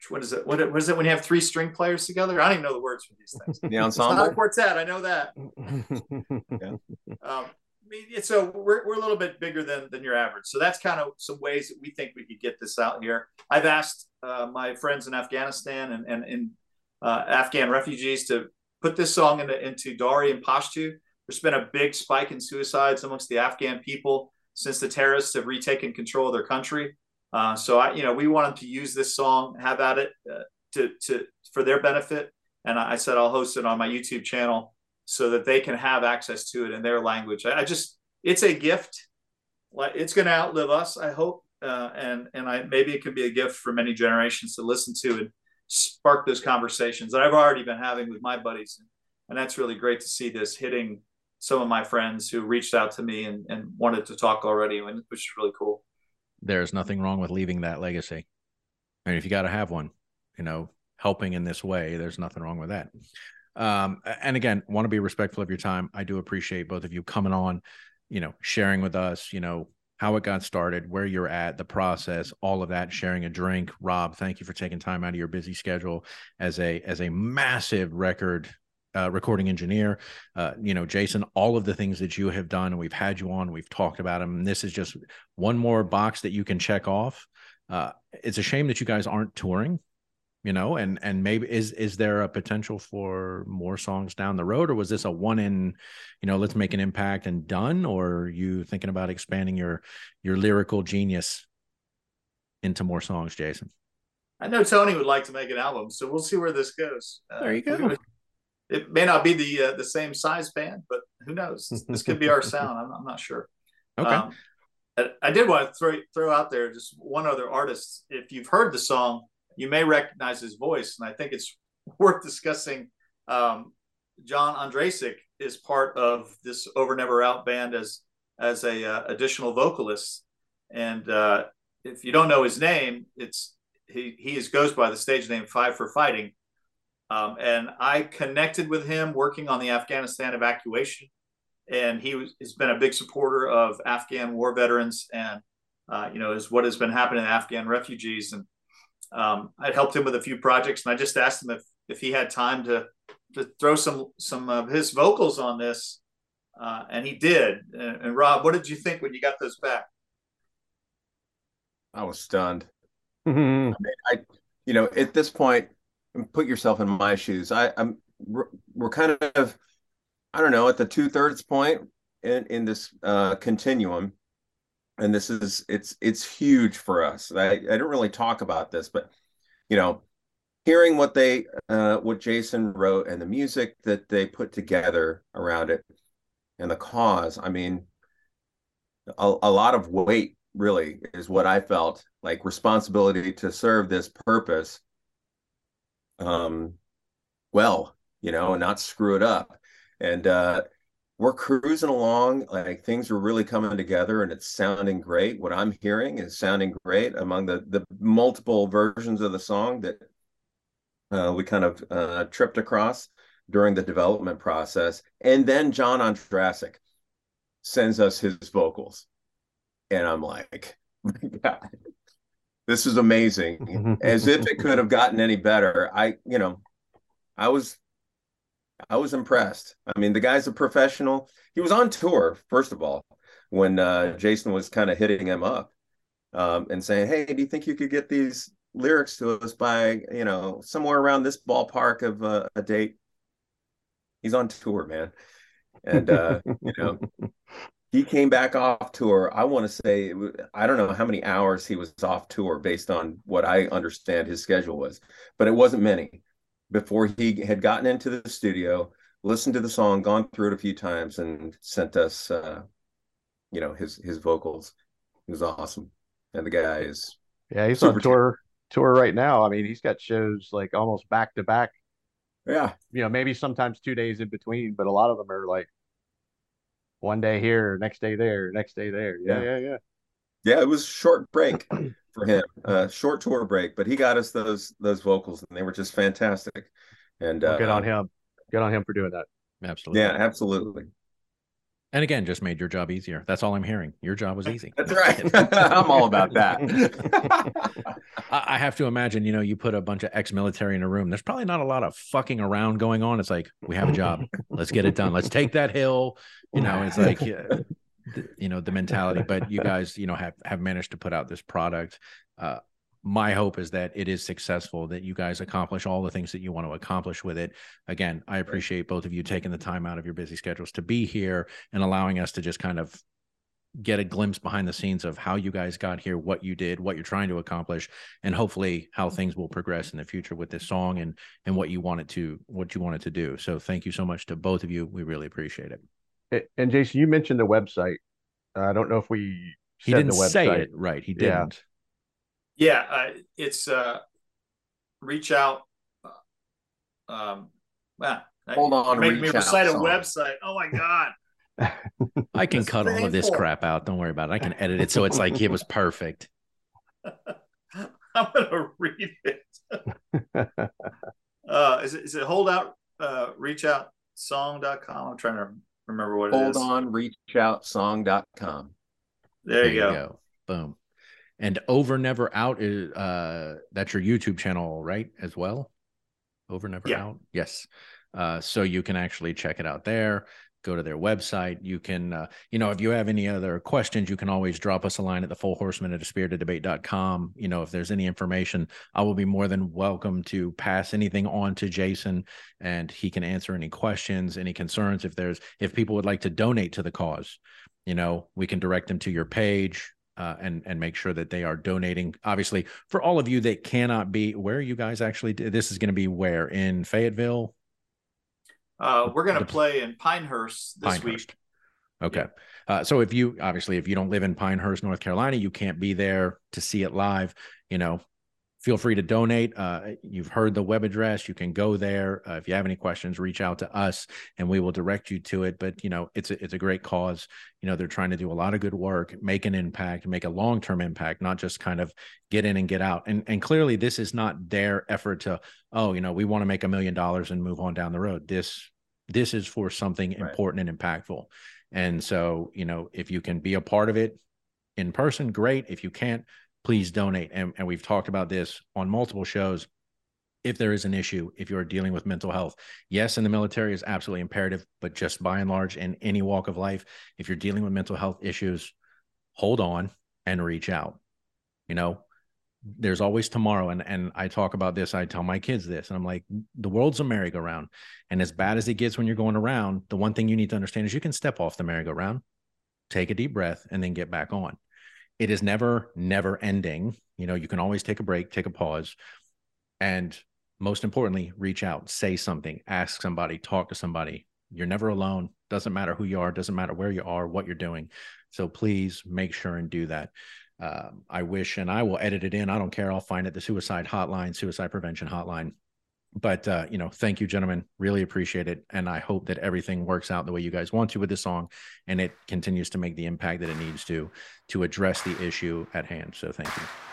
what is it? What, what is it when you have three string players together? I don't even know the words for these things. The ensemble. It's not a quartet. I know that. yeah. um, so we're, we're a little bit bigger than than your average. So that's kind of some ways that we think we could get this out here. I've asked uh, my friends in Afghanistan and and, and uh, Afghan refugees to put this song into into Dari and Pashto. There's been a big spike in suicides amongst the Afghan people since the terrorists have retaken control of their country. Uh, so I, you know, we wanted to use this song, have at it uh, to to for their benefit, and I said I'll host it on my YouTube channel so that they can have access to it in their language. I, I just, it's a gift. Like it's going to outlive us, I hope, uh, and and I maybe it can be a gift for many generations to listen to and spark those conversations that I've already been having with my buddies, and that's really great to see this hitting some of my friends who reached out to me and, and wanted to talk already, which is really cool there's nothing wrong with leaving that legacy. Mean, if you got to have one, you know, helping in this way, there's nothing wrong with that. Um, and again, want to be respectful of your time. I do appreciate both of you coming on, you know, sharing with us, you know, how it got started, where you're at, the process, all of that, sharing a drink. Rob, thank you for taking time out of your busy schedule as a as a massive record uh, recording engineer, uh, you know, Jason, all of the things that you have done, and we've had you on, we've talked about them. And this is just one more box that you can check off. Uh, it's a shame that you guys aren't touring, you know, and and maybe is is there a potential for more songs down the road, or was this a one in, you know, let's make an impact and done, or are you thinking about expanding your your lyrical genius into more songs, Jason? I know Tony would like to make an album, so we'll see where this goes. there you go it may not be the uh, the same size band, but who knows? This could be our sound. I'm, I'm not sure. Okay. Um, I did want to throw throw out there just one other artist. If you've heard the song, you may recognize his voice, and I think it's worth discussing. Um, John Ondrasik is part of this Over Never Out band as as a uh, additional vocalist, and uh, if you don't know his name, it's he he is, goes by the stage name Five for Fighting, um, and I connected with him working on the Afghanistan evacuation. And he was, has been a big supporter of Afghan war veterans and, uh, you know, is what has been happening to Afghan refugees. And um, I'd helped him with a few projects. And I just asked him if, if he had time to, to throw some, some of his vocals on this. Uh, and he did. And, and Rob, what did you think when you got those back? I was stunned. I, mean, I, you know, at this point, put yourself in my shoes. I, I'm we're, we're kind of I don't know at the two thirds point in in this uh, continuum, and this is it's it's huge for us. I I don't really talk about this, but you know, hearing what they uh, what Jason wrote and the music that they put together around it, and the cause. I mean, a, a lot of weight really is what I felt like responsibility to serve this purpose um, well, you know, and not screw it up. And uh, we're cruising along, like things are really coming together, and it's sounding great. What I'm hearing is sounding great among the the multiple versions of the song that uh, we kind of uh, tripped across during the development process. And then John Ondrasik sends us his vocals, and I'm like, God, this is amazing. As if it could have gotten any better. I, you know, I was I was impressed. I mean, the guy's a professional. He was on tour, first of all, when uh, Jason was kind of hitting him up um, and saying, "Hey, do you think you could get these lyrics to us by, you know, somewhere around this ballpark of uh, a date?" He's on tour, man, and uh, you know, he came back off tour. I want to say, I don't know how many hours he was off tour based on what I understand his schedule was, but it wasn't many before he had gotten into the studio, listened to the song, gone through it a few times, and sent us, uh, you know, his his vocals. It was awesome, and the guy is Yeah, he's on tour tour right now. I mean, he's got shows like almost back to back. yeah, You know, maybe sometimes two days in between, but a lot of them are like one day here, next day there, next day there. Yeah, Yeah. yeah, yeah. yeah. It was short break for him, uh, short tour break, but he got us those those vocals, and they were just fantastic. And Well, uh, good on him. Good on him for doing that. Absolutely. Yeah, absolutely. And again, just made your job easier. That's all I'm hearing. Your job was easy. That's right. I'm all about that. I have to imagine, you know, you put a bunch of ex-military in a room. There's probably not a lot of fucking around going on. It's like we have a job. Let's get it done. Let's take that hill. You know, it's like, you know, the mentality. But you guys, you know, have have managed to put out this product. Uh, my hope is that it is successful. That you guys accomplish all the things that you want to accomplish with it. Again, I appreciate both of you taking the time out of your busy schedules to be here and allowing us to just kind of get a glimpse behind the scenes of how you guys got here, what you did, what you're trying to accomplish, and hopefully how things will progress in the future with this song and and what you wanted to what you wanted to do. So thank you so much to both of you. We really appreciate it. And Jason, you mentioned the website. I don't know if we He didn't the website. say it right. He didn't. Yeah, uh, it's uh, reach out. uh, Um, wow, Hold on, make me reach out recite a website. Oh my god, I can It's cut all of this crap out. Don't worry about it. I can edit it so it's like it was perfect. I'm gonna read it. uh, is it is it holdout? Uh, reach out song.com. I'm trying to remember what it Hold is. on, reach out song.com. There, you go. Boom. And over never out is uh that's your YouTube channel, right? As well. Over never Yeah. out. Yes. Uh so you can actually check it out there. Go to their website. You can uh, you know, if you have any other questions, you can always drop us a line at the full horseman at a spirited debate.com. You know, if there's any information, I will be more than welcome to pass anything on to Jason and he can answer any questions, any concerns. If there's if people would like to donate to the cause, you know, we can direct them to your page uh, and and make sure that they are donating. Obviously, for all of you that cannot be, where are you guys actually? This is going to be where in Fayetteville, Uh, we're gonna play in Pinehurst this Pinehurst. week. Okay. Uh, so if you obviously if you don't live in Pinehurst, North Carolina, you can't be there to see it live. You know, feel free to donate. Uh, you've heard the web address. You can go there. Uh, if you have any questions, reach out to us and we will direct you to it. But you know, it's a, it's a great cause. You know, they're trying to do a lot of good work, make an impact, make a long term impact, not just kind of get in and get out. And and clearly, this is not their effort to oh, you know, we want to make a million dollars and move on down the road. This this is for something Right. important and impactful. And so, you know, if you can be a part of it in person, great. If you can't, please donate. And, and we've talked about this on multiple shows. If there is an issue, if you're dealing with mental health, yes, in the military is absolutely imperative, but just by and large, in any walk of life, if you're dealing with mental health issues, hold on and reach out. You know, there's always tomorrow. And and I talk about this, I tell my kids this, and I'm like, the world's a merry-go-round. And as bad as it gets when you're going around, the one thing you need to understand is you can step off the merry-go-round, take a deep breath, and then get back on. It is never, never ending. You know, you can always take a break, take a pause, and most importantly, reach out, say something, ask somebody, talk to somebody. You're never alone. Doesn't matter who you are, doesn't matter where you are, what you're doing. So please make sure and do that. Um, I wish, and I will edit it in. I don't care. I'll find it. The suicide hotline, suicide prevention hotline. But uh, you know, thank you, gentlemen. Really appreciate it, and I hope that everything works out the way you guys want to with this song, and it continues to make the impact that it needs to to address the issue at hand. So, thank you.